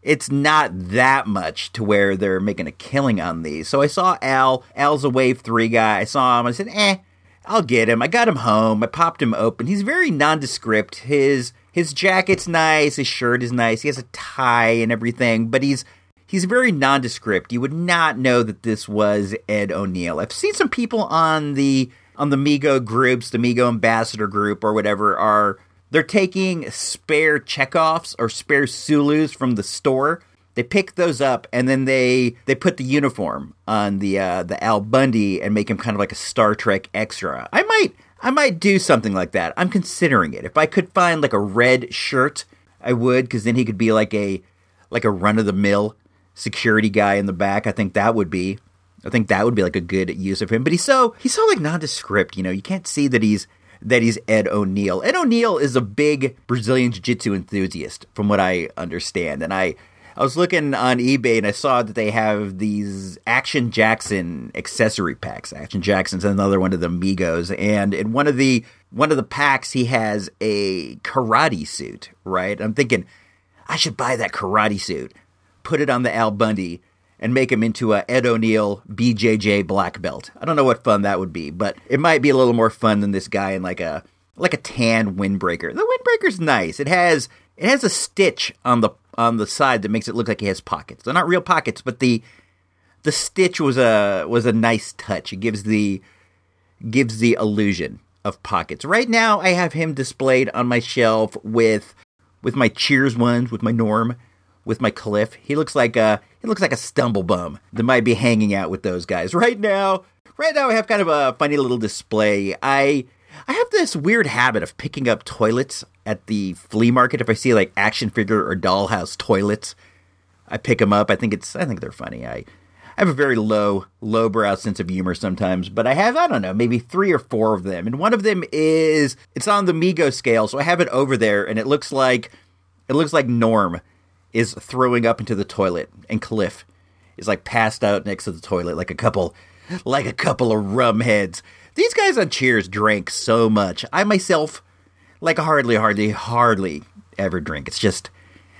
it's not that much to where they're making a killing on these. So I saw Al. Al's a Wave Three guy. I saw him. I said, "Eh, I'll get him." I got him home. I popped him open. He's very nondescript. His his jacket's nice. His shirt is nice. He has a tie and everything, but he's he's very nondescript. You would not know that this was Ed O'Neill. I've seen some people on the on the Mego groups, the Mego ambassador group or whatever are they're taking spare Chekovs or spare Sulus from the store. They pick those up and then they they put the uniform on the uh, the Al Bundy and make him kind of like a Star Trek extra. I might I might do something like that. I'm considering it. If I could find like a red shirt, I would because then he could be like a like a run of the mill security guy in the back. I think that would be I think that would be like a good use of him. But he's so he's so like nondescript, you know. You can't see that he's that he's Ed O'Neill. Ed O'Neill is a big Brazilian jiu-jitsu enthusiast, from what I understand, and I I was looking on eBay and I saw that they have these Action Jackson accessory packs. Action Jackson's another one of the Migos, and in one of the one of the packs he has a karate suit. Right, I'm thinking I should buy that karate suit, put it on the Al Bundy, and make him into a Ed O'Neill BJJ black belt. I don't know what fun that would be, but it might be a little more fun than this guy in like a like a tan windbreaker. The windbreaker's nice. It has it has a stitch on the on the side that makes it look like he has pockets. They're not real pockets, but the the stitch was a was a nice touch. It gives the gives the illusion of pockets. Right now I have him displayed on my shelf with with my Cheers ones, with my Norm, with my Cliff. He looks like a he looks like a stumble bum that might be hanging out with those guys. Right now, right now I have kind of a funny little display. I I have this weird habit of picking up toilets at the flea market if I see like action figure or dollhouse toilets. I pick them up. I think it's I think they're funny. I I have a very low lowbrow sense of humor sometimes, but I have I don't know maybe three or four of them, and one of them is it's on the Mego scale, so I have it over there, and it looks like it looks like Norm is throwing up into the toilet, and Cliff is like passed out next to the toilet, like a couple like a couple of rum heads. These guys on Cheers drank so much. I myself, like, hardly, hardly, hardly ever drink. It's just,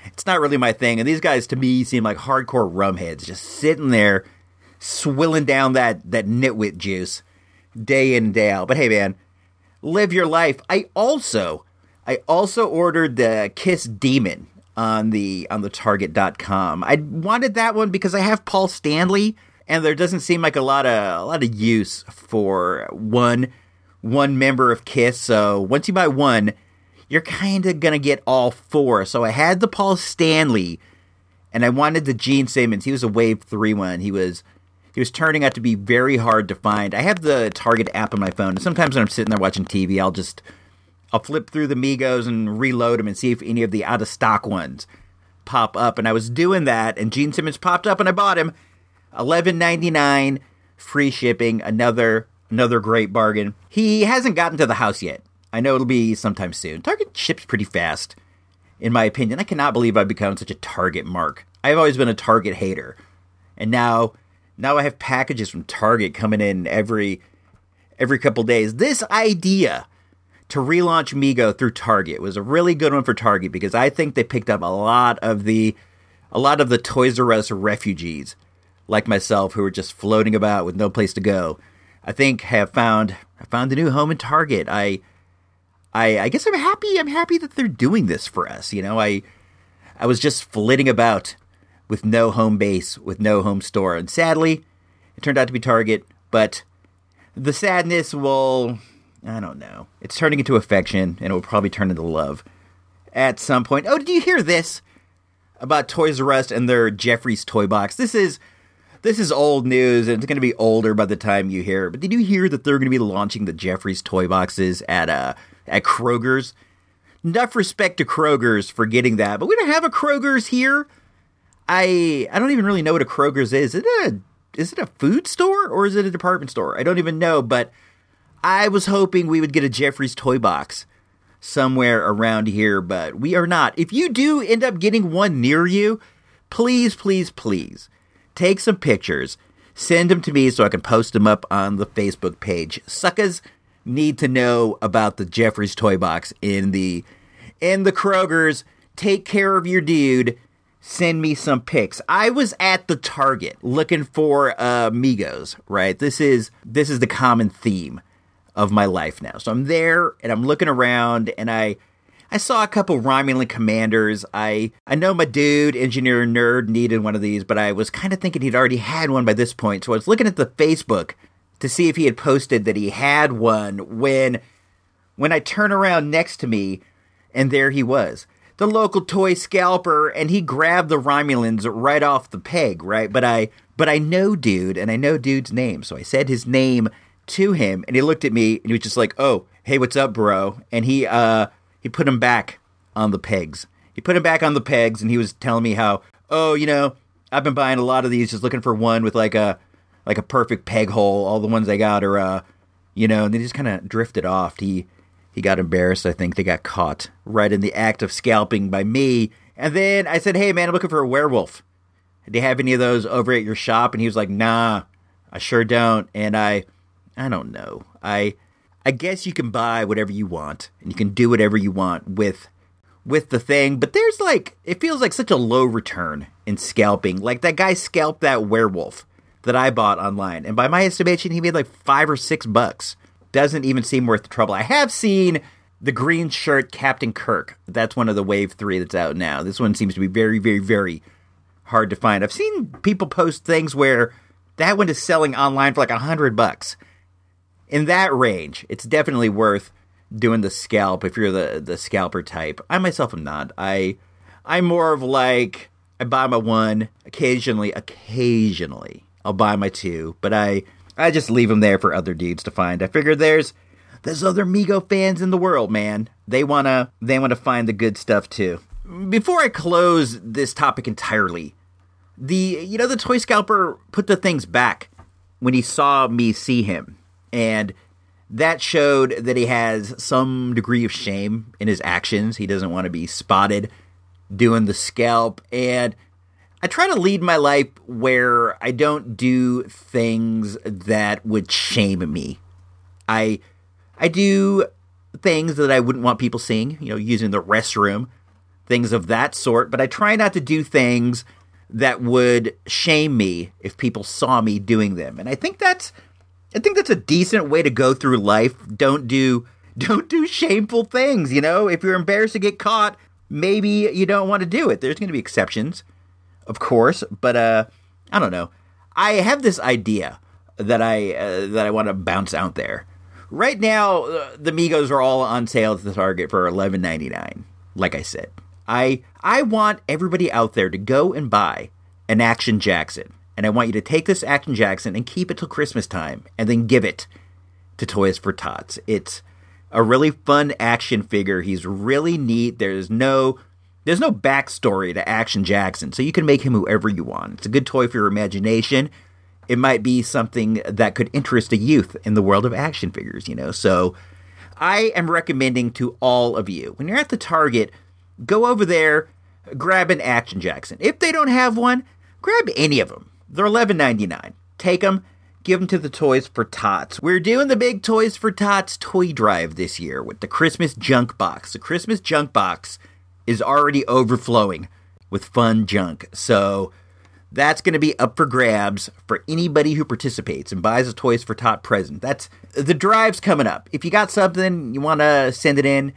it's not really my thing. And these guys, to me, seem like hardcore rum heads, just sitting there, swilling down that that nitwit juice, day in day out. But hey, man, live your life. I also, I also ordered the Kiss Demon on the on the Target.com. I wanted that one because I have Paul Stanley and there doesn't seem like a lot of a lot of use for one one member of Kiss. So once you buy one, you're kind of gonna get all four. So I had the Paul Stanley, and I wanted the Gene Simmons. He was a Wave Three one. He was he was turning out to be very hard to find. I have the Target app on my phone, and sometimes when I'm sitting there watching TV, I'll just I'll flip through the Megos and reload them and see if any of the out of stock ones pop up. And I was doing that, and Gene Simmons popped up, and I bought him. Eleven ninety nine, free shipping. Another another great bargain. He hasn't gotten to the house yet. I know it'll be sometime soon. Target ships pretty fast, in my opinion. I cannot believe I've become such a Target mark. I've always been a Target hater, and now now I have packages from Target coming in every every couple days. This idea to relaunch Mego through Target was a really good one for Target because I think they picked up a lot of the a lot of the Toys R Us refugees like myself who are just floating about with no place to go. I think have found I found a new home in Target. I I I guess I'm happy I'm happy that they're doing this for us. You know, I I was just flitting about with no home base, with no home store, and sadly, it turned out to be Target, but the sadness will I don't know. It's turning into affection and it will probably turn into love at some point. Oh, did you hear this about Toys R Us and their Geoffrey's toy box? This is this is old news and it's going to be older by the time you hear it. But did you hear that they're going to be launching the Geoffrey's toy boxes at uh at Kroger's? Enough respect to Kroger's for getting that, but we don't have a Kroger's here. I I don't even really know what a Kroger's is. Is it a is it a food store or is it a department store? I don't even know, but I was hoping we would get a Geoffrey's toy box somewhere around here, but we are not. If you do end up getting one near you, please, please, please take some pictures, send them to me so I can post them up on the Facebook page. Suckers need to know about the Geoffrey's toy box in the in the Kroger's. Take care of your dude. Send me some pics. I was at the Target looking for uh, Megos. Right. This is this is the common theme of my life now. So I'm there and I'm looking around and I I saw a couple Romulan commanders. I I know my dude, engineer nerd, needed one of these, but I was kind of thinking he'd already had one by this point. So I was looking at the Facebook to see if he had posted that he had one when when I turn around next to me and there he was. The local toy scalper and he grabbed the Romulans right off the peg, right? But I but I know dude and I know dude's name. So I said his name to him and he looked at me and he was just like, "Oh, hey, what's up, bro?" And he uh he put him back on the pegs. He put him back on the pegs, and he was telling me how, oh, you know, I've been buying a lot of these, just looking for one with like a like a perfect peg hole. All the ones I got are, uh, you know, and they just kind of drifted off. He he got embarrassed. I think they got caught right in the act of scalping by me And then I said, "Hey man, I'm looking for a werewolf. Do you have any of those over at your shop?" And he was like, "Nah, I sure don't." And I, I don't know. I, I guess you can buy whatever you want and you can do whatever you want with, with the thing. But there's like, it feels like such a low return in scalping. Like that guy scalped that werewolf that I bought online, and by my estimation, he made like five or six bucks. Doesn't even seem worth the trouble. I have seen the green shirt Captain Kirk. That's one of the Wave 3 that's out now. This one seems to be very, very, very hard to find. I've seen people post things where that one is selling online for like a hundred bucks. In that range, it's definitely worth doing the scalp if you're the the scalper type. I myself am not. I I'm more of like I buy my one occasionally. Occasionally, I'll buy my two, but I I just leave them there for other dudes to find. I figure there's there's other Mego fans in the world, man. They wanna they wanna find the good stuff too. Before I close this topic entirely, the you know the toy scalper put the things back when he saw me see him, and that showed that he has some degree of shame in his actions. He doesn't want to be spotted doing the scalp, and I try to lead my life where I don't do things that would shame me. I I do things that I wouldn't want people seeing, you know, using the restroom, things of that sort, but I try not to do things that would shame me if people saw me doing them. And I think that's I think that's a decent way to go through life. Don't do don't do shameful things, you know? If you're embarrassed to get caught, maybe you don't want to do it. There's going to be exceptions, of course, but uh I don't know. I have this idea that I uh, that I want to bounce out there. Right now, uh, the Megos are all on sale at the Target for eleven ninety nine. Like I said, I I want everybody out there to go and buy an Action Jackson, and I want you to take this Action Jackson and keep it till Christmas time, and then give it to Toys for Tots. It's a really fun action figure. He's really neat. There's no there's no backstory to Action Jackson, so you can make him whoever you want. It's a good toy for your imagination. It might be something that could interest a youth in the world of action figures, you know. So I am recommending to all of you when you're at the Target, go over there, grab an Action Jackson. If they don't have one, grab any of them. They're eleven ninety nine. Take them, give them to the Toys for Tots. We're doing the big Toys for Tots toy drive this year with the Christmas junk box. The Christmas junk box is already overflowing with fun junk. So that's going to be up for grabs for anybody who participates and buys a Toys for Tot present. That's the drive's coming up. If you got something you want to send it in,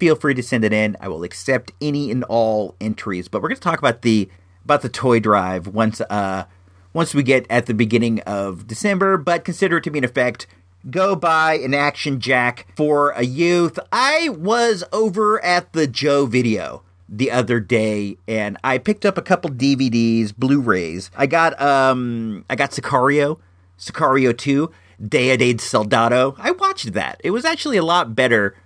feel free to send it in. I will accept any and all entries. But we're going to talk about the about the toy drive once uh once we get at the beginning of December. But consider it to be in effect. Go buy an Action Jack for a youth. I was over at the Joe video the other day and I picked up a couple DVDs, Blu-rays. I got um I got Sicario, Sicario 2, Dia del Soldado. I watched that. It was actually a lot better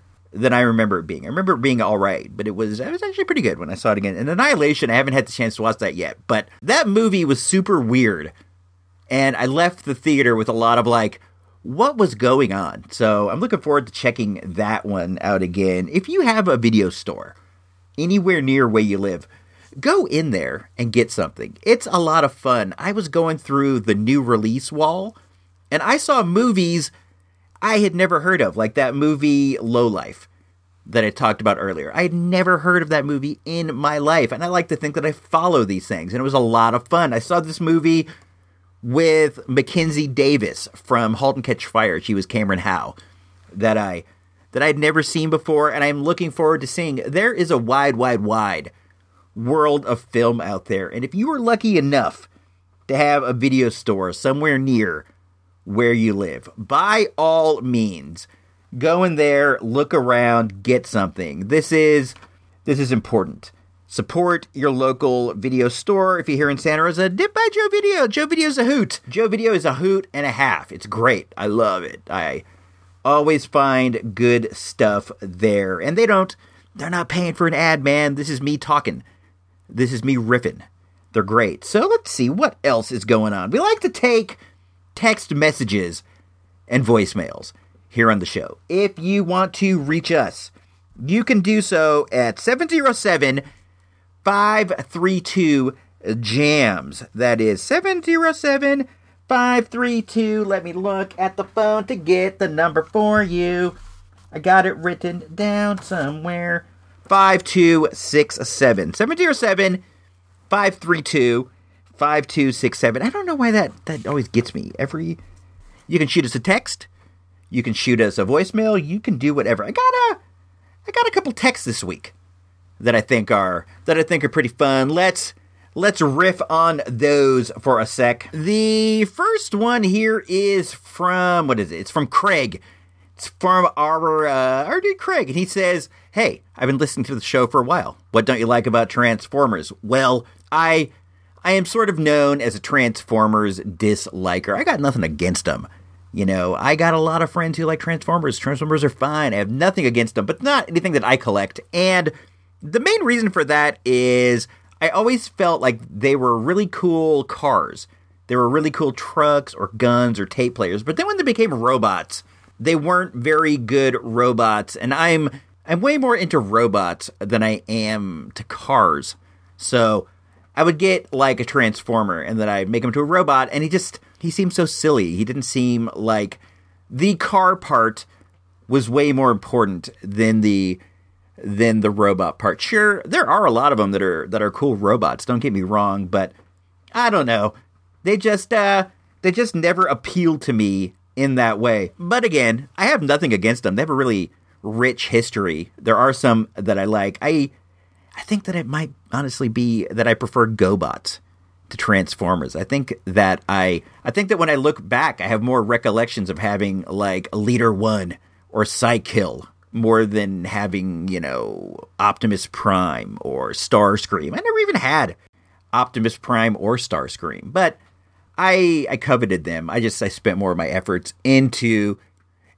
than I remember it being. I remember it being all right, but it was it was actually pretty good when I saw it again. And Annihilation, I haven't had the chance to watch that yet, but that movie was super weird. And I left the theater with a lot of like what was going on. So, I'm looking forward to checking that one out again. If you have a video store anywhere near where you live, go in there and get something. It's a lot of fun. I was going through the new release wall and I saw movies I had never heard of, like that movie Low Life that I talked about earlier. I had never heard of that movie in my life, and I like to think that I follow these things, and it was a lot of fun. I saw this movie with Mackenzie Davis from *Halt and Catch Fire*. She was Cameron Howe that I that I'd never seen before, and I'm looking forward to seeing. There is a wide, wide, wide world of film out there, and if you are lucky enough to have a video store somewhere near where you live, by all means, go in there, look around, get something. This is this is important. Support your local video store. If you're here in Santa Rosa, dip by Joe Video. Joe Video's a hoot. Joe Video is a hoot and a half. It's great. I love it. I always find good stuff there. And they don't they're not paying for an ad, man. This is me talking. This is me riffing. They're great. So let's see what else is going on. We like to take text messages and voicemails here on the show. If you want to reach us, you can do so at 707 532 jams. That is 707 532. Let me look at the phone to get the number for you. I got it written down somewhere. 5267. 707 532 5267. I don't know why that, that always gets me. Every. You can shoot us a text. You can shoot us a voicemail. You can do whatever. I got a. I got a couple texts this week that I think are that I think are pretty fun. Let's let's riff on those for a sec. The first one here is from what is it? It's from Craig. It's from our uh, our dude Craig, and he says, "Hey, I've been listening to the show for a while. What don't you like about Transformers?" Well, I I am sort of known as a Transformers disliker. I got nothing against them. You know, I got a lot of friends who like Transformers. Transformers are fine. I have nothing against them, but not anything that I collect. And the main reason for that is I always felt like they were really cool cars. They were really cool trucks or guns or tape players. But then when they became robots, they weren't very good robots. And I'm I'm way more into robots than I am to cars. So I would get like a transformer and then I'd make him to a robot and he just he seemed so silly. He didn't seem like the car part was way more important than the than the robot part. Sure, there are a lot of them that are that are cool robots. Don't get me wrong, but I don't know. They just uh they just never appealed to me in that way. But again, I have nothing against them. They have a really rich history. There are some that I like. I I think that it might honestly be that I prefer GoBots to Transformers. I think that I I think that when I look back, I have more recollections of having like Leader One or Cy-Kill more than having you know Optimus Prime or Starscream. I never even had Optimus Prime or Starscream, but I I coveted them. I just I spent more of my efforts into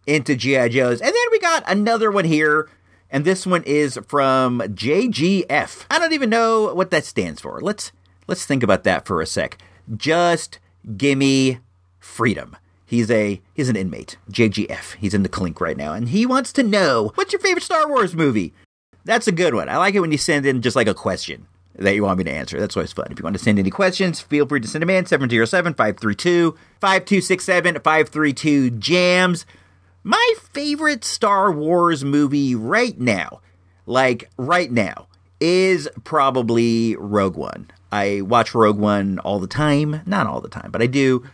into GI Joes, and then we got another one here and this one is from JGF. I don't even know what that stands for. Let's let's think about that for a sec. Just gimme freedom. He's a he's an inmate. JGF. He's in the clink right now, and he wants to know what's your favorite Star Wars movie. That's a good one. I like it when you send in just like a question that you want me to answer. That's always fun. If you want to send any questions, feel free to send them in 707 532 5267 532 jams. My favorite Star Wars movie right now, like right now, is probably Rogue One. I watch Rogue One all the time. Not all the time, but I do.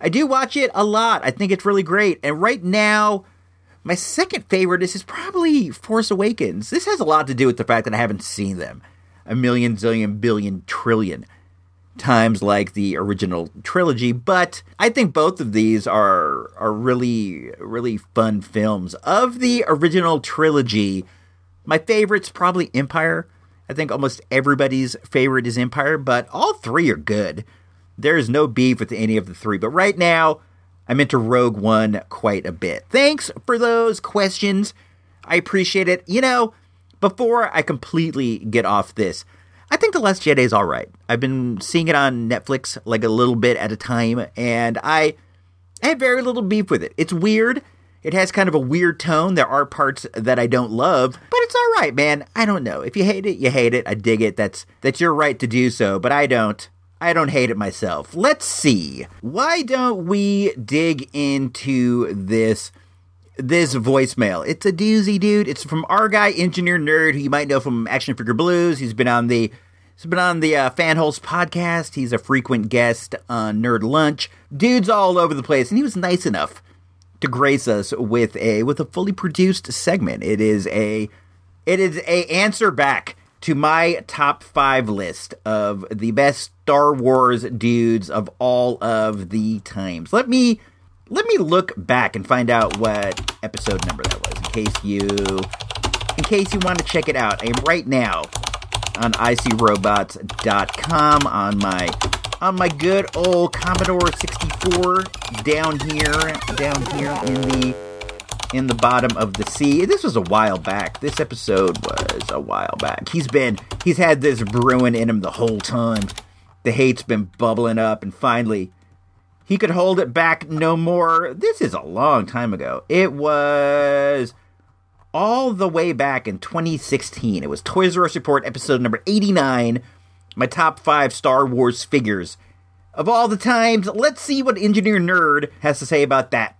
I do watch it a lot. I think it's really great. And right now, my second favorite is, is probably Force Awakens. This has a lot to do with the fact that I haven't seen them a million, zillion, billion, trillion times like the original trilogy, but I think both of these are are really really fun films. Of the original trilogy, my favorite's probably Empire. I think almost everybody's favorite is Empire, but all three are good. There's no beef with any of the three, but right now I'm into Rogue One quite a bit. Thanks for those questions. I appreciate it. You know, before I completely get off this, I think The Last Jedi is all right. I've been seeing it on Netflix like a little bit at a time, and I, I have very little beef with it. It's weird. It has kind of a weird tone. There are parts that I don't love, but it's all right, man. I don't know. If you hate it, you hate it. I dig it. That's that's your right to do so, but I don't. I don't hate it myself. Let's see. Why don't we dig into this this voicemail? It's a doozy, dude. It's from our guy, Engineer Nerd, who you might know from Action Figure Blues. He's been on the He's been on the uh, Fanholes podcast. He's a frequent guest on Nerd Lunch. Dude's all over the place, and he was nice enough to grace us with a with a fully produced segment. It is a it is a answer back to my top five list of the best Star Wars dudes of all of the times. Let me let me look back and find out what episode number that was, in case you in case you want to check it out. I am right now on icrobots.com on my on my good old Commodore 64 down here down here in the in the bottom of the sea. This was a while back. This episode was a while back. He's been he's had this brewing in him the whole time. The hate's been bubbling up and finally he could hold it back no more. This is a long time ago. It was all the way back in 2016. It was Toys R Us Report episode number 89, my top five Star Wars figures. Of all the times, let's see what Engineer Nerd has to say about that.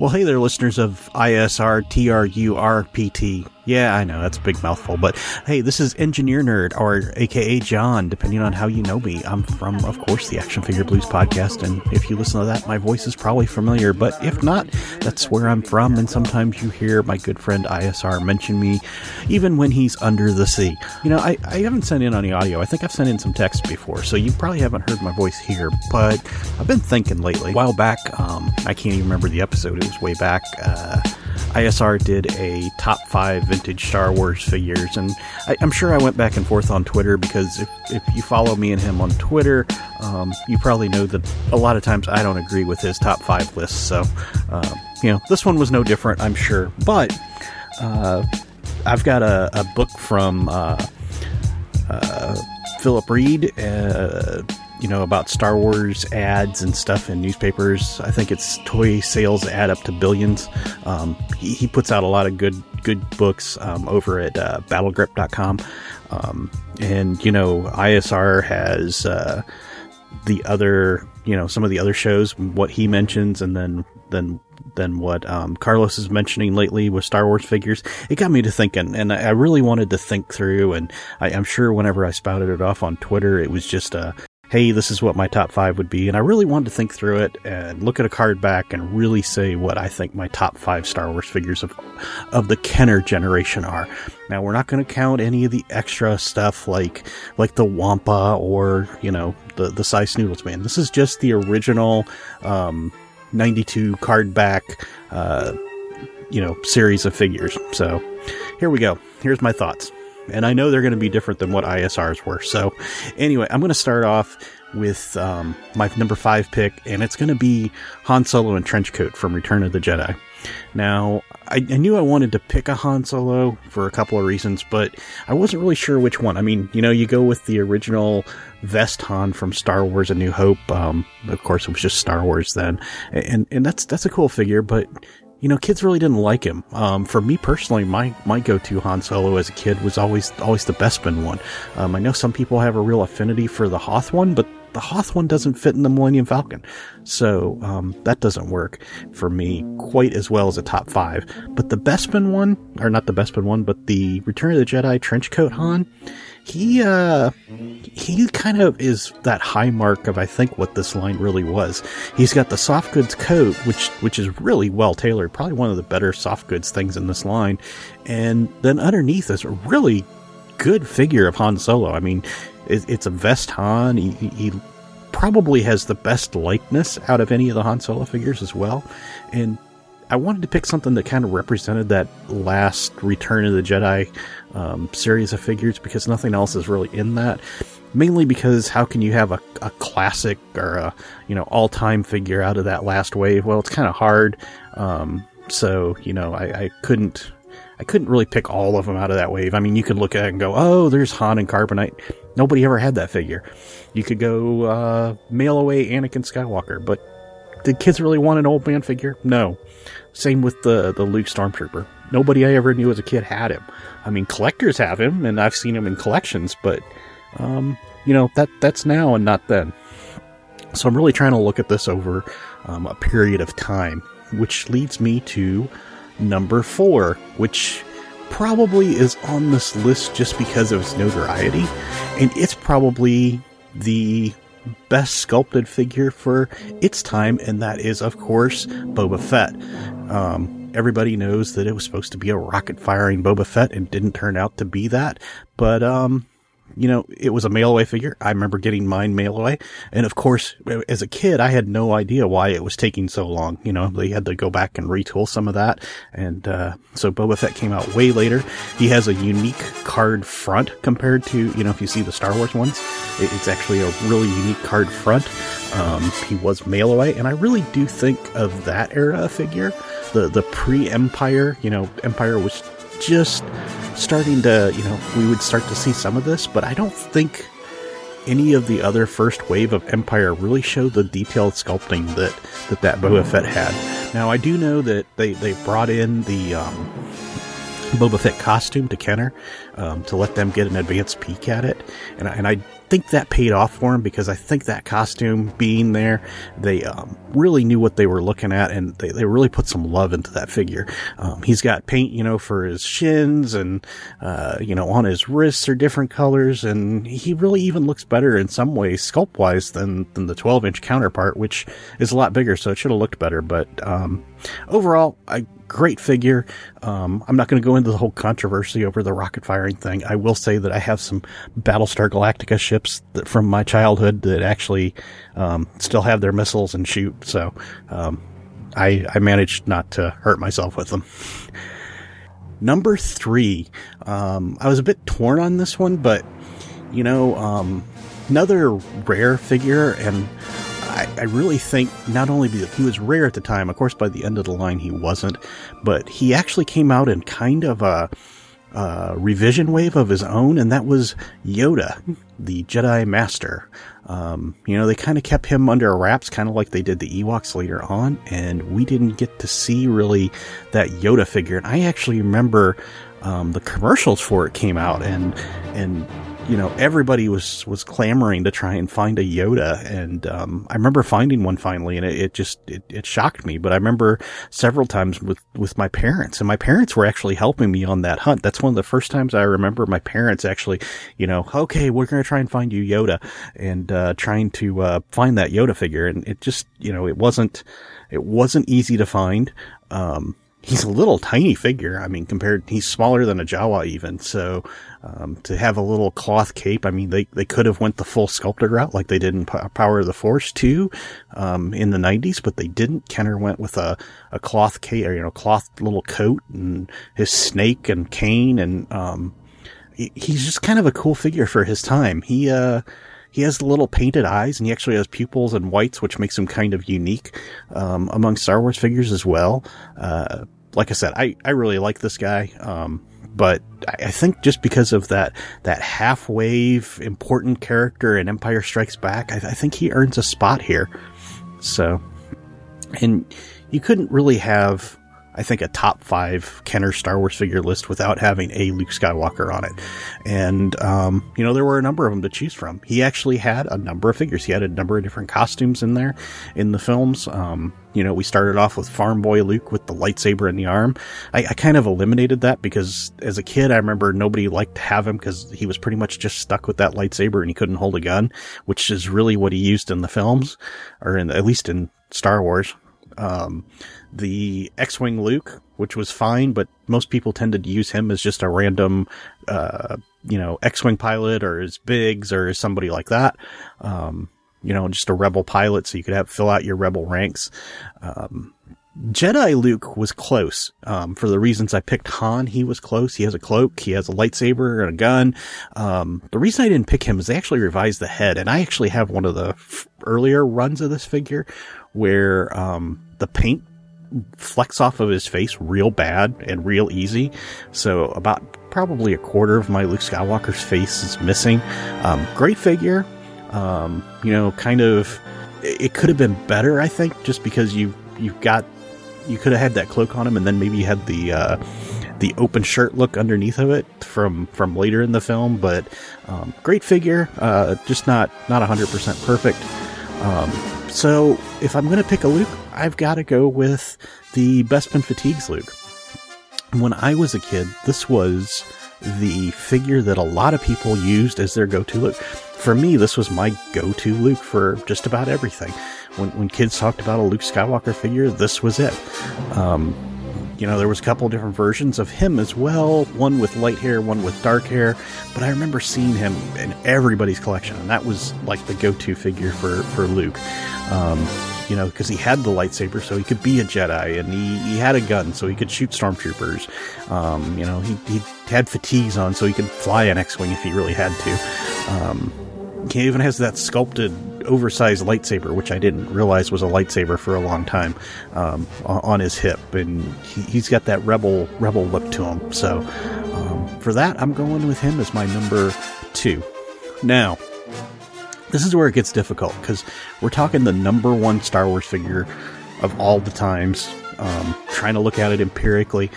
Well, hey there, listeners of ISR TRURPT. Yeah, I know, that's a big mouthful, but hey, this is Engineer Nerd, or aka John, depending on how you know me. I'm from, of course, the Action Figure Blues podcast, and if you listen to that, my voice is probably familiar, but if not, that's where I'm from, and sometimes you hear my good friend ISR mention me, even when he's under the sea. You know, I, I haven't sent in any audio. I think I've sent in some text before, so you probably haven't heard my voice here, but I've been thinking lately. A while back, um, I can't even remember the episode, it was way back, uh, ISR did a top five vintage Star Wars figures, and I, am sure I went back and forth on Twitter because if, if you follow me and him on Twitter, um, you probably know that a lot of times I don't agree with his top five lists. So, um, you know, this one was no different, I'm sure. But uh, I've got a, a book from uh, uh, Philip Reed uh, you know, about Star Wars ads and stuff in newspapers. I think it's toy sales add up to billions. Um, he, he, puts out a lot of good good books um, over at uh, battlegrip.com. Um, and, you know, ISR has uh, the other, you know, some of the other shows, what he mentions, and then, then than what um, Carlos is mentioning lately with Star Wars figures. It got me to thinking, and I really wanted to think through. And I, am sure whenever I spouted it off on Twitter, it was just a hey, this is what my top five would be. And I really wanted to think through it and look at a card back and really say what I think my top five Star Wars figures of, of the Kenner generation are. Now, we're not going to count any of the extra stuff like, like the Wampa or, you know, the, the Sy Snootles Man. This is just the original, um, 92 card back, uh, you know, series of figures. So here we go. Here's my thoughts and I know they're going to be different than what ISRs were. So, anyway, I'm going to start off with um, my number five pick, and it's going to be Han Solo and Trenchcoat from Return of the Jedi. Now, I, I, knew I wanted to pick a Han Solo for a couple of reasons, but I wasn't really sure which one. I mean, you know, you go with the original Vest Han from Star Wars: A New Hope. Um, of course, it was just Star Wars then, and and that's that's a cool figure. But you know, kids really didn't like him. Um, for me personally, my, my go-to Han Solo as a kid was always, always the Bespin one. Um, I know some people have a real affinity for the Hoth one, but the Hoth one doesn't fit in the Millennium Falcon. So, um, that doesn't work for me quite as well as a top five. But the Bespin one, or not the Bespin one, but the Return of the Jedi trench coat Han, he uh he kind of is that high mark of I think what this line really was. He's got the soft goods coat, which which is really well tailored, probably one of the better soft goods things in this line, and then underneath is a really good figure of Han Solo. I mean, it, it's a vest Han. He, he probably has the best likeness out of any of the Han Solo figures as well, and I wanted to pick something that kind of represented that last Return of the Jedi um, series of figures because nothing else is really in that. Mainly because how can you have a, a classic or a you know all time figure out of that last wave? Well, it's kind of hard. Um, so you know I, I couldn't I couldn't really pick all of them out of that wave. I mean, you could look at it and go, oh, there's Han and Carbonite. Nobody ever had that figure. You could go uh, mail away Anakin Skywalker, but did kids really want an old man figure? No. Same with the the Luke Stormtrooper. Nobody I ever knew as a kid had him. I mean, collectors have him, and I've seen him in collections, but um, you know that that's now and not then. So I'm really trying to look at this over um, a period of time, which leads me to number four, which probably is on this list just because of its notoriety, and it's probably the best sculpted figure for its time, and that is, of course, Boba Fett. Um, everybody knows that it was supposed to be a rocket firing Boba Fett and didn't turn out to be that, but um, you know, it was a mail away figure. I remember getting mine mail away. And of course, as a kid, I had no idea why it was taking so long. You know, they had to go back and retool some of that. And, uh, so Boba Fett came out way later. He has a unique card front compared to, you know, if you see the Star Wars ones, it's actually a really unique card front. Um, he was mail away. And I really do think of that era figure, the, the pre Empire, you know, Empire was just starting to, you know, we would start to see some of this, but I don't think any of the other first wave of Empire really showed the detailed sculpting that that, that Boba Fett had. Now I do know that they they brought in the um, Boba Fett costume to Kenner um, to let them get an advanced peek at it, and and I think that paid off for him because I think that costume being there, they um, really knew what they were looking at and they, they really put some love into that figure. Um, he's got paint, you know, for his shins and, uh, you know, on his wrists are different colors and he really even looks better in some ways sculpt wise than, than the 12 inch counterpart, which is a lot bigger. So it should have looked better. But, um, overall, a great figure. Um, I'm not going to go into the whole controversy over the rocket firing thing. I will say that I have some Battlestar Galactica ships that, from my childhood that actually um, still have their missiles and shoot. So um, I, I managed not to hurt myself with them. Number three, um, I was a bit torn on this one, but you know, um, another rare figure and I, I, really think not only because he was rare at the time, of course, by the end of the line he wasn't, but he actually came out in kind of a, a revision wave of his own, and that was Yoda, the Jedi Master. Um, you know, they kind of kept him under wraps, kind of like they did the Ewoks later on, and we didn't get to see really that Yoda figure. And I actually remember um, the commercials for it came out, and and you know, everybody was, was clamoring to try and find a Yoda. And, um, I remember finding one finally and it, it just, it, it shocked me. But I remember several times with, with my parents and my parents were actually helping me on that hunt. That's one of the first times I remember my parents actually, you know, okay, we're to try and find you Yoda and, uh, trying to, uh, find that Yoda figure. And it just, you know, it wasn't, it wasn't easy to find. Um, he's a little tiny figure. I mean, compared, he's smaller than a Jawa even. So, um, to have a little cloth cape, I mean, they, they could have went the full sculptor route like they did in Power of the Force too, um, in the nineties, but they didn't. Kenner went with a, a cloth cape, or, you know, cloth little coat and his snake and cane. And, um, he, he's just kind of a cool figure for his time. He, uh, he has little painted eyes and he actually has pupils and whites, which makes him kind of unique, um, among Star Wars figures as well. Uh, like I said, I, I really like this guy. Um, but I think just because of that that half wave important character in Empire Strikes Back, I, I, think he earns a spot here. So, and you couldn't really have, I think, a top five Kenner Star Wars figure list without having a Luke Skywalker on it. And um, you know there were a number of them to choose from. He actually had a number of figures. He had a number of different costumes in there in the films. Um, you know, we started off with Farm Boy Luke with the lightsaber in the arm. I, I, kind of eliminated that because as a kid, I remember nobody liked to have him because he was pretty much just stuck with that lightsaber and he couldn't hold a gun, which is really what he used in the films, or in at least in Star Wars. Um, the X-wing Luke, which was fine, but most people tended to use him as just a random, uh, you know, X-wing pilot or as Biggs or somebody like that. Um, you know, just a rebel pilot, so you could have fill out your rebel ranks. Um, Jedi Luke was close. Um, for the reasons I picked Han, he was close. He has a cloak, he has a lightsaber and a gun. Um, the reason I didn't pick him is they actually revised the head, and I actually have one of the f- earlier runs of this figure where um, the paint flecks off of his face real bad and real easy. So about probably a quarter of my Luke Skywalker's face is missing. Um, great figure. Um, you know, kind of, it could have been better, I think, just because you you've got you could have had that cloak on him, and then maybe you had the uh, the open shirt look underneath of it from from later in the film. But um, great figure, uh, just not not hundred percent perfect. Um, so if I'm going to pick a Luke, I've got to go with the Bespin Fatigues Luke. When I was a kid, this was the figure that a lot of people used as their go-to Luke for me, this was my go-to Luke for just about everything. When, when kids talked about a Luke Skywalker figure, this was it. Um, you know, there was a couple different versions of him as well. One with light hair, one with dark hair. But I remember seeing him in everybody's collection, and that was like the go-to figure for for Luke. Um, you know, because he had the lightsaber, so he could be a Jedi, and he, he had a gun, so he could shoot stormtroopers. Um, you know, he, he had fatigues on, so he could fly an X-wing if he really had to. Um, he even has that sculpted, oversized lightsaber, which I didn't realize was a lightsaber for a long time, um, on his hip, and he, has got that rebel rebel look to him. So um, for that, I'm going with him as my number two. Now, this is where it gets difficult because we're talking the number one Star Wars figure of all the times um, trying to look at it empirically.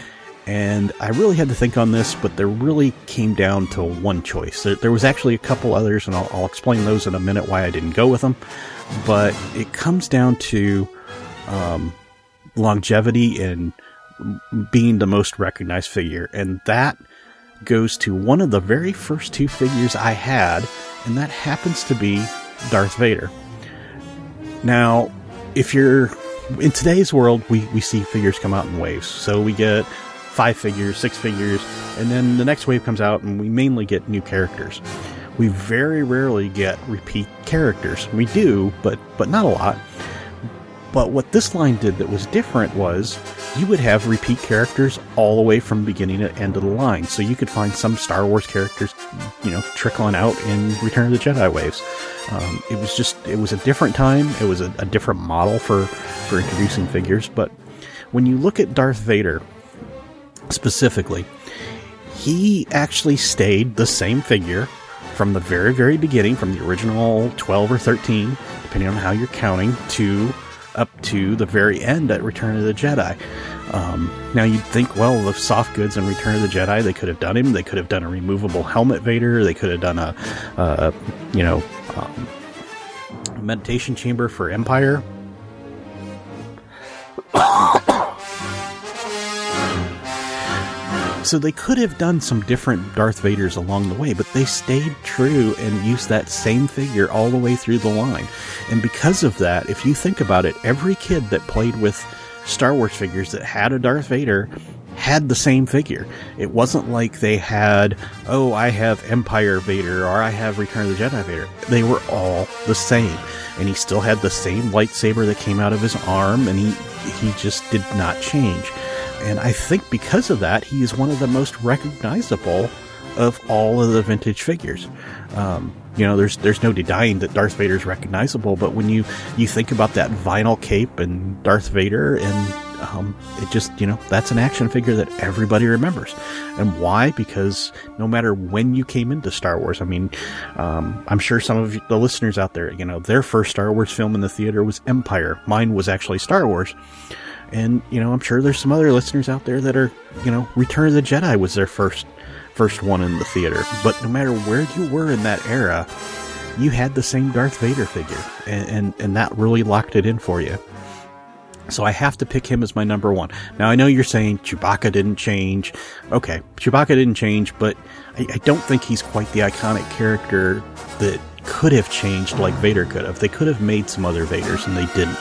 And I really had to think on this, but there really came down to one choice. There, there was actually a couple others, and I'll, I'll, explain those in a minute why I didn't go with them. But it comes down to um, longevity and being the most recognized figure. And that goes to one of the very first two figures I had, and that happens to be Darth Vader. Now, if you're in today's world, we, we see figures come out in waves. So we get five figures, six figures, and then the next wave comes out and we mainly get new characters. We very rarely get repeat characters. We do, but but not a lot. But what this line did that was different was you would have repeat characters all the way from beginning to end of the line. So you could find some Star Wars characters, you know, trickling out in Return of the Jedi waves. Um, it was just, it was a different time. It was a, a different model for, for introducing figures. But when you look at Darth Vader, specifically, he actually stayed the same figure from the very, very beginning, from the original 12 or 13, depending on how you're counting, to up to the very end at Return of the Jedi. Um, now you'd think, well, the soft goods in Return of the Jedi, they could have done him. They could have done a removable helmet Vader. They could have done a, uh, you know, um, meditation chamber for Empire. So they could have done some different Darth Vaders along the way, but they stayed true and used that same figure all the way through the line. And because of that, if you think about it, every kid that played with Star Wars figures that had a Darth Vader had the same figure. It wasn't like they had, oh, I have Empire Vader or I have Return of the Jedi Vader. They were all the same. And he still had the same lightsaber that came out of his arm and he he just did not change. And I think because of that, he is one of the most recognizable of all of the vintage figures. Um, you know, there's there's no denying that Darth Vader is recognizable, but when you you think about that vinyl cape and Darth Vader, and um, it just you know that's an action figure that everybody remembers. And why? Because no matter when you came into Star Wars, I mean, um, I'm sure some of the listeners out there, you know, their first Star Wars film in the theater was Empire. Mine was actually Star Wars. And, you know, I'm sure there's some other listeners out there that are, you know, Return of the Jedi was their first first one in the theater. But no matter where you were in that era, you had the same Darth Vader figure. And, and, and that really locked it in for you. So I have to pick him as my number one. Now I know you're saying Chewbacca didn't change. Okay, Chewbacca didn't change, but I, I don't think he's quite the iconic character that could have changed like Vader could have. They could have made some other Vaders and they didn't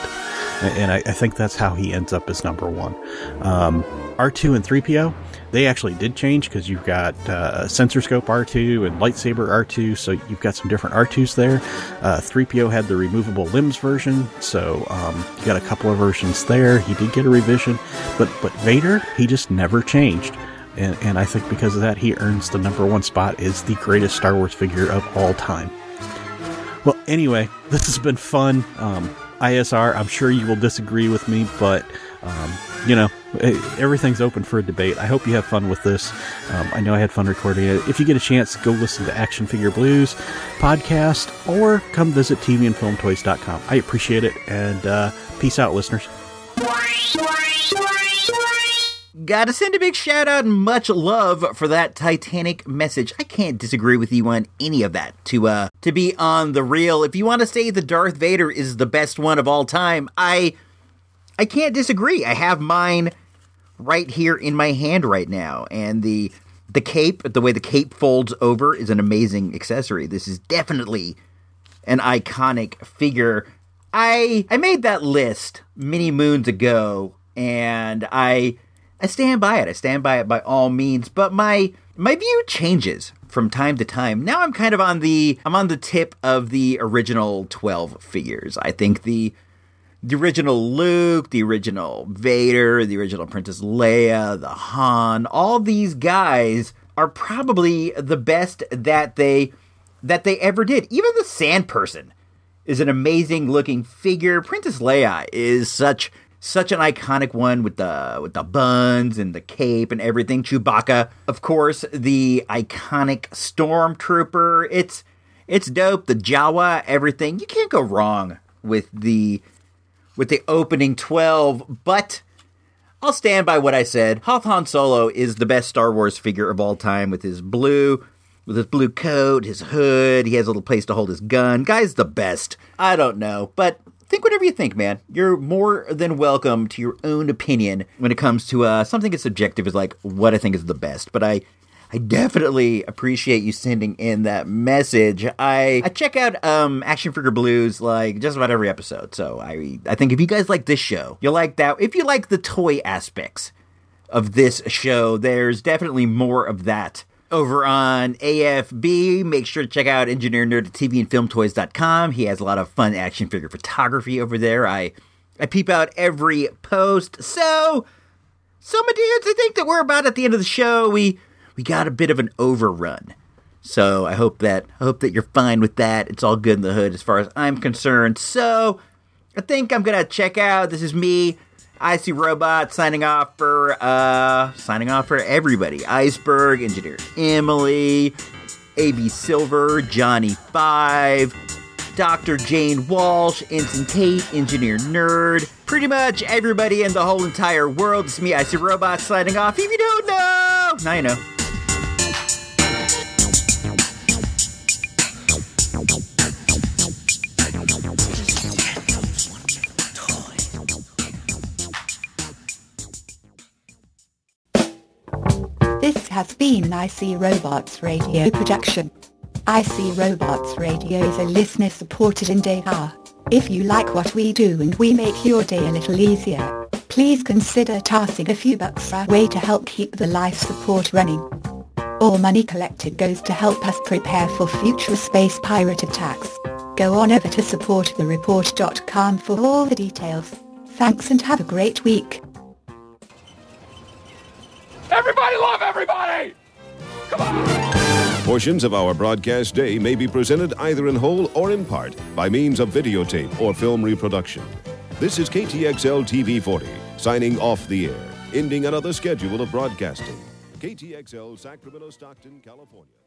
and I, I, think that's how he ends up as number one. Um, R2 and 3PO, they actually did change because you've got uh, sensor scope R2 and lightsaber R2, so you've got some different R2s there. Uh, 3PO had the removable limbs version, so um, you got a couple of versions there. He did get a revision, but but Vader, he just never changed. And, and I think because of that, he earns the number one spot as the greatest Star Wars figure of all time. Well, anyway, this has been fun. Um, ISR, I'm sure you will disagree with me, but um, you know, eh, everything's open for a debate. I hope you have fun with this. Um, I know I had fun recording it. If you get a chance, go listen to Action Figure Blues podcast or come visit tvandfilmtoys.com. I appreciate it, and uh, peace out, listeners. Gotta send a big shout out and much love for that Titanic message. I can't disagree with you on any of that. To uh to be on the real, if you want to say the Darth Vader is the best one of all time, I I can't disagree. I have mine right here in my hand right now, and the the cape, the way the cape folds over, is an amazing accessory. This is definitely an iconic figure. I I made that list many moons ago, and I I stand by it. I stand by it by all means. But my my view changes from time to time. Now I'm kind of on the I'm on the tip of the original 12 figures. I think the the original Luke, the original Vader, the original Princess Leia, the Han, all these guys are probably the best that they that they ever did. Even the Sand Person is an amazing looking figure. Princess Leia is such such an iconic one with the with the buns and the cape and everything. Chewbacca, of course, the iconic stormtrooper. It's it's dope. The Jawa, everything. You can't go wrong with the with the opening 12, but I'll stand by what I said. Hoth Han Solo is the best Star Wars figure of all time with his blue, with his blue coat, his hood. He has a little place to hold his gun. Guy's the best. I don't know, but think whatever you think, man. You're more than welcome to your own opinion when it comes to uh, something as subjective as like what I think is the best. But I, I definitely appreciate you sending in that message. I I check out um Action Figure Blues like just about every episode. So I I think if you guys like this show, you'll like that. If you like the toy aspects of this show, there's definitely more of that over on AFB. Make sure to check out Engineer Nerd at TVandFilmToys.com. He has a lot of fun action figure photography over there. I I peep out every post. So, so my dudes, I think that we're about at the end of the show. We we got a bit of an overrun. So I hope that I hope that you're fine with that. It's all good in the hood as far as I'm concerned. So I think I'm gonna check out. This is me, Icy Robot, signing off for uh signing off for everybody. Iceberg, Engineer Emily, AB Silver, Johnny Five, Dr. Jane Walsh, Ensign Kate, Engineer Nerd, pretty much everybody in the whole entire world. Is me, Icy Robot, signing off. If you don't know, now you know. Has been an IC Robots Radio production. IC Robots Radio is a listener-supported endeavor. If you like what we do and we make your day a little easier, please consider tossing a few bucks our way to help keep the life support running. All money collected goes to help us prepare for future space pirate attacks. Go on over to supportthereport.com for all the details. Thanks and have a great week. Everybody love everybody! Portions of our broadcast day may be presented either in whole or in part by means of videotape or film reproduction. This is KTXL TV 40, signing off the air, ending another schedule of broadcasting. KTXL Sacramento, Stockton, California.